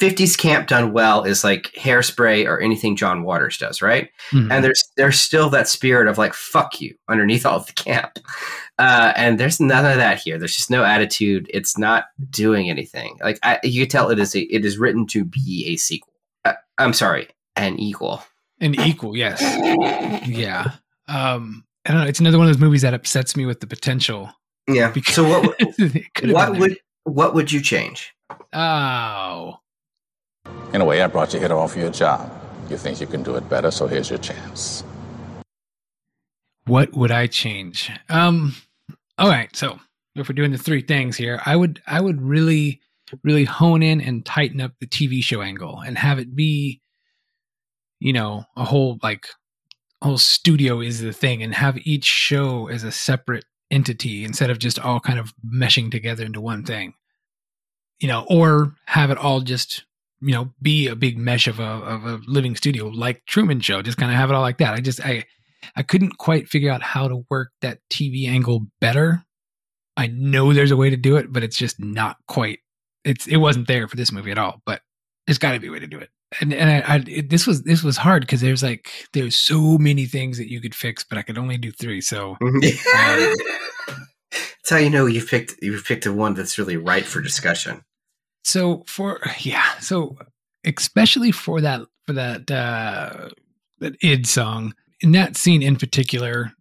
50s camp done well is like hairspray or anything John Waters does, right? Mhm. And there's there's still that spirit of like fuck you underneath all of the camp. Uh, and there's none of that here. There's just no attitude. It's not doing anything. Like I, you tell it is a, it is written to be a sequel. Uh, I'm sorry, an equal. An equal, yes. Yeah. Um, I don't know. It's another one of those movies that upsets me with the potential. Yeah. Because So what [laughs] it could have what would what would you change? Oh. In a way, I brought you here to offer you a job. You think you can do it better, so here's your chance. What would I change? Um all right, so if we're doing the three things here, I would I would really really hone in and tighten up the TV show angle and have it be you know, a whole like whole studio is the thing and have each show as a separate entity instead of just all kind of meshing together into one thing. You know, or have it all just you know be a big mesh of a of a living studio like Truman Show. Just kind of have it all like that. I just I I couldn't quite figure out how to work that TV angle better. I know there's a way to do it, but it's just not quite. It's it wasn't there for this movie at all. But there's got to be a way to do it. And and I, I it, this was this was hard because there's like there's so many things that you could fix, but I could only do three. So um, [laughs] That's how you know you've picked you've picked a one that's really right for discussion. So for [sighs] yeah, so especially for that for that uh that id song in that scene in particular,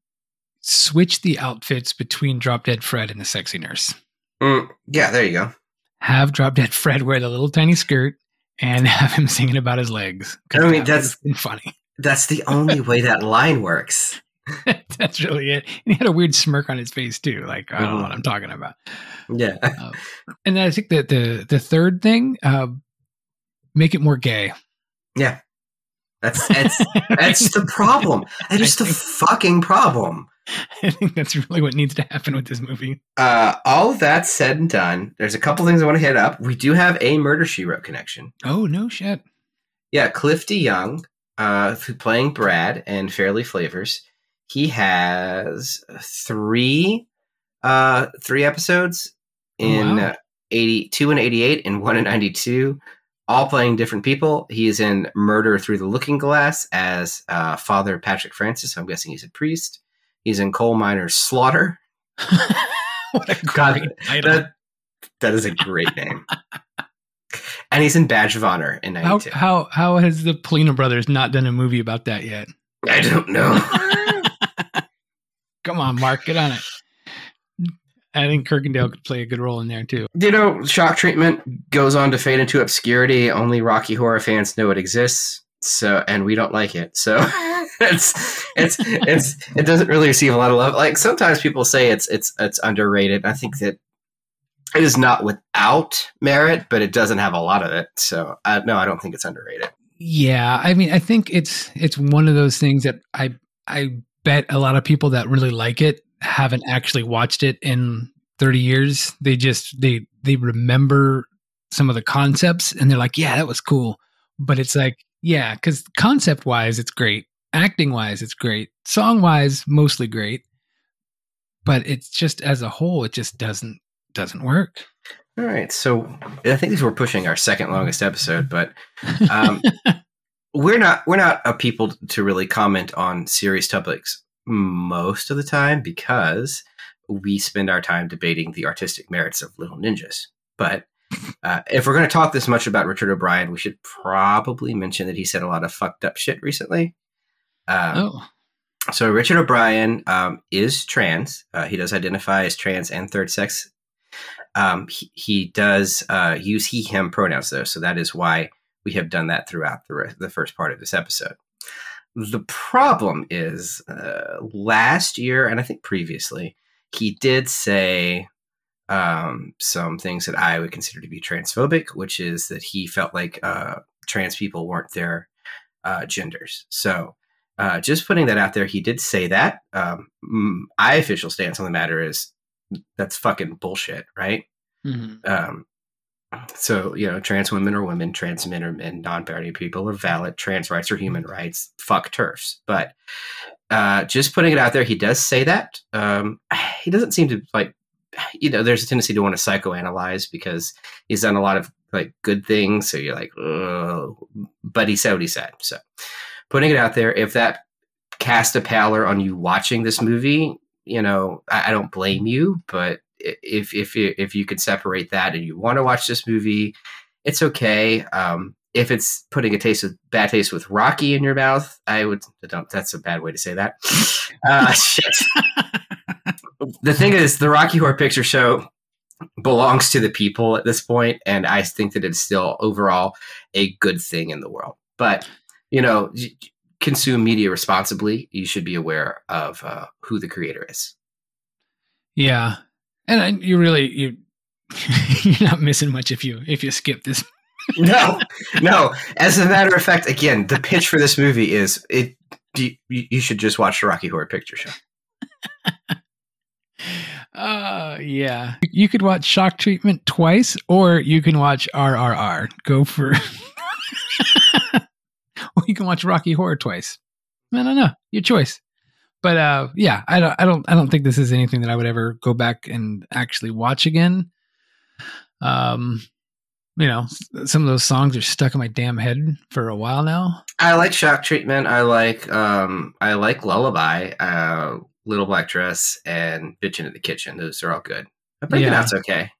switch the outfits between Drop Dead Fred and the sexy nurse. Mm, yeah, there you go. Have Drop Dead Fred wear the little tiny skirt and [laughs] have him singing about his legs. I mean, that that's- funny. That's the only way that line works. [laughs] That's really it. And he had a weird smirk on his face too. Like I don't know what I'm talking about. Yeah. Uh, [laughs] and then I think that the the third thing, uh, make it more gay. Yeah. That's that's [laughs] that's the problem. That is the fucking problem. I think that's really what needs to happen with this movie. Uh, all that said and done, there's a couple things I want to hit up. We do have a Murder She Wrote connection. Oh no shit. Yeah, Cliff De Young, uh, playing Brad and Farley Flavors. He has three, uh, three episodes in wow. uh, eighty two and eighty eight, and one in ninety two, all playing different people. He is in Murder Through the Looking Glass as uh, Father Patrick Francis. I'm guessing he's a priest. He's in Coal Miner's Slaughter. [laughs] what a great title. that, that is a great name. [laughs] and he's in Badge of Honor in How 92. how how has the Polonia brothers not done a movie about that yet? I don't know. [laughs] Come on, Mark, get on it. I think Kirkendale could play a good role in there too. you know, shock treatment goes on to fade into obscurity. Only Rocky Horror fans know it exists. So, and we don't like it. So, [laughs] it's it's it's it doesn't really receive a lot of love. Like sometimes people say it's it's it's underrated. I think that it is not without merit, but it doesn't have a lot of it. So, uh, no, I don't think it's underrated. Yeah, I mean, I think it's it's one of those things that I I bet a lot of people that really like it haven't actually watched it in 30 years. They just they they remember some of the concepts and they're like, "Yeah, that was cool." But it's like, yeah, cuz concept wise it's great. Acting wise it's great. Song wise mostly great. But it's just as a whole it just doesn't doesn't work. All right, so I think these were pushing our second longest episode, but um, [laughs] we're not we're not a people to really comment on serious topics most of the time because we spend our time debating the artistic merits of Little Ninjas. But uh, if we're going to talk this much about Richard O'Brien, we should probably mention that he said a lot of fucked up shit recently. Um, oh. So Richard O'Brien um, is trans. Uh, he does identify as trans and third sex. Um, he, he does uh, use he/him pronouns though, so that is why we have done that throughout the re- the first part of this episode. The problem is uh, last year, and I think previously, he did say um, some things that I would consider to be transphobic, which is that he felt like uh, trans people weren't their uh, genders. So, uh, just putting that out there, he did say that. Um, my official stance on the matter is that's fucking bullshit, right? Mhm. Um, so you know, trans women are women, trans men are men, non-binary people are valid, trans rights are human rights. Fuck turfs. But uh, just putting it out there, he does say that. Um, he doesn't seem to like, you know, there's a tendency to want to psychoanalyze because he's done a lot of like good things. So you're like, Ugh. but he said what he said. So putting it out there, if that cast a pallor on you watching this movie, you know, I, I don't blame you, but if if you- if you could separate that and you want to watch this movie, it's okay. Um, if it's putting a taste of bad taste with Rocky in your mouth, I would. That's a bad way to say that. Uh, [laughs] shit. the thing is, the Rocky Horror Picture Show belongs to the people at this point, and I think that it's still overall a good thing in the world. But you know, consume media responsibly. You should be aware of uh, who the creator is. Yeah, and I, you really you [laughs] you're not missing much if you if you skip this. [laughs] no, no. As a matter of fact, again, the pitch for this movie is it. You, you should just watch the Rocky Horror Picture Show. [laughs] Uh yeah. You could watch Shock Treatment twice, or you can watch RRR. Go for. or you can watch Rocky Horror twice. I don't know. Your choice. But uh, yeah, I don't, I don't, I don't think this is anything that I would ever go back and actually watch again. Um, you know, some of those songs are stuck in my damn head for a while now. I like Shock Treatment. I like um I like Lullaby, uh Little Black Dress, and Bitchin' in the Kitchen. Those are all good. Breaking Yeah. Out's okay.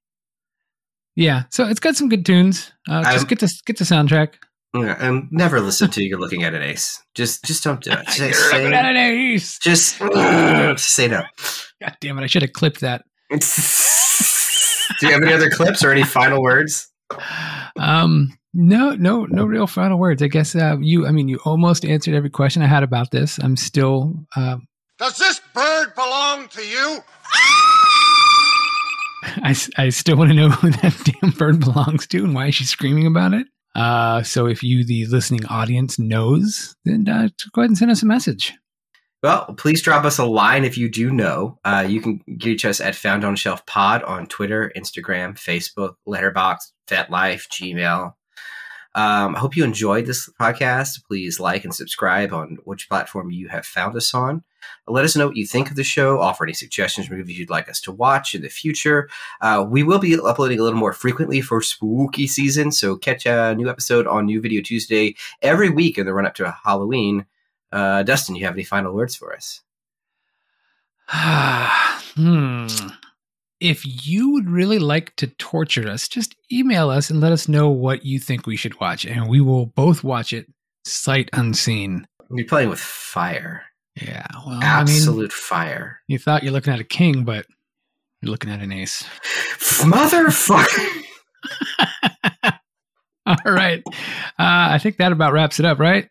Yeah, so it's got some good tunes. Uh, just I'm- get the get the soundtrack. Yeah, and never listen to you're looking at an ace. Just just don't do it. [laughs] Just You're say, looking at an ace. Just, [sighs] just say no. God damn it! I should have clipped that. Do you have any other clips or any final words? Um, No, no, no real final words. I guess uh, you. I mean, you almost answered every question I had about this. I'm still. Uh, Does this bird belong to you? [laughs] I, I still want to know who that [laughs] damn bird belongs to and why she's screaming about it. Uh, so if you, the listening audience, knows, then uh, go ahead and send us a message. Well, please drop us a line if you do know. Uh, you can reach us at Found on Shelf Pod on Twitter, Instagram, Facebook, Letterboxd, FetLife, Gmail. Um, I hope you enjoyed this podcast. Please like and subscribe on which platform you have found us on. Let us know what you think of the show. Offer any suggestions movies you'd like us to watch in the future. Uh, we will be uploading a little more frequently for spooky season, so catch a new episode on New Video Tuesday every week in the run up to Halloween. Uh, Dustin, you have any final words for us? [sighs] hmm. If you would really like to torture us, just email us and let us know what you think we should watch, and we will both watch it sight unseen. You're playing with fire. Yeah, well, absolute I mean, fire. You thought you're looking at a king, but you're looking at an ace. Motherfucker. [laughs] All right. Uh, I think that about wraps it up, right?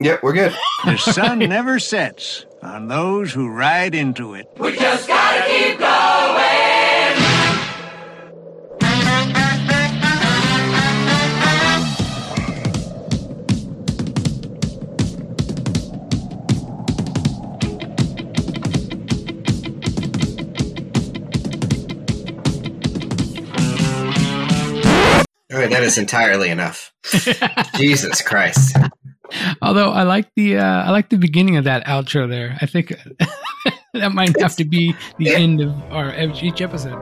Yep, we're good. The sun never sets on those who ride into it. We just gotta keep That is entirely enough. [laughs] Jesus Christ. Although I like the uh, I like the beginning of that outro there. I think [laughs] that might have to be the end of our each episode.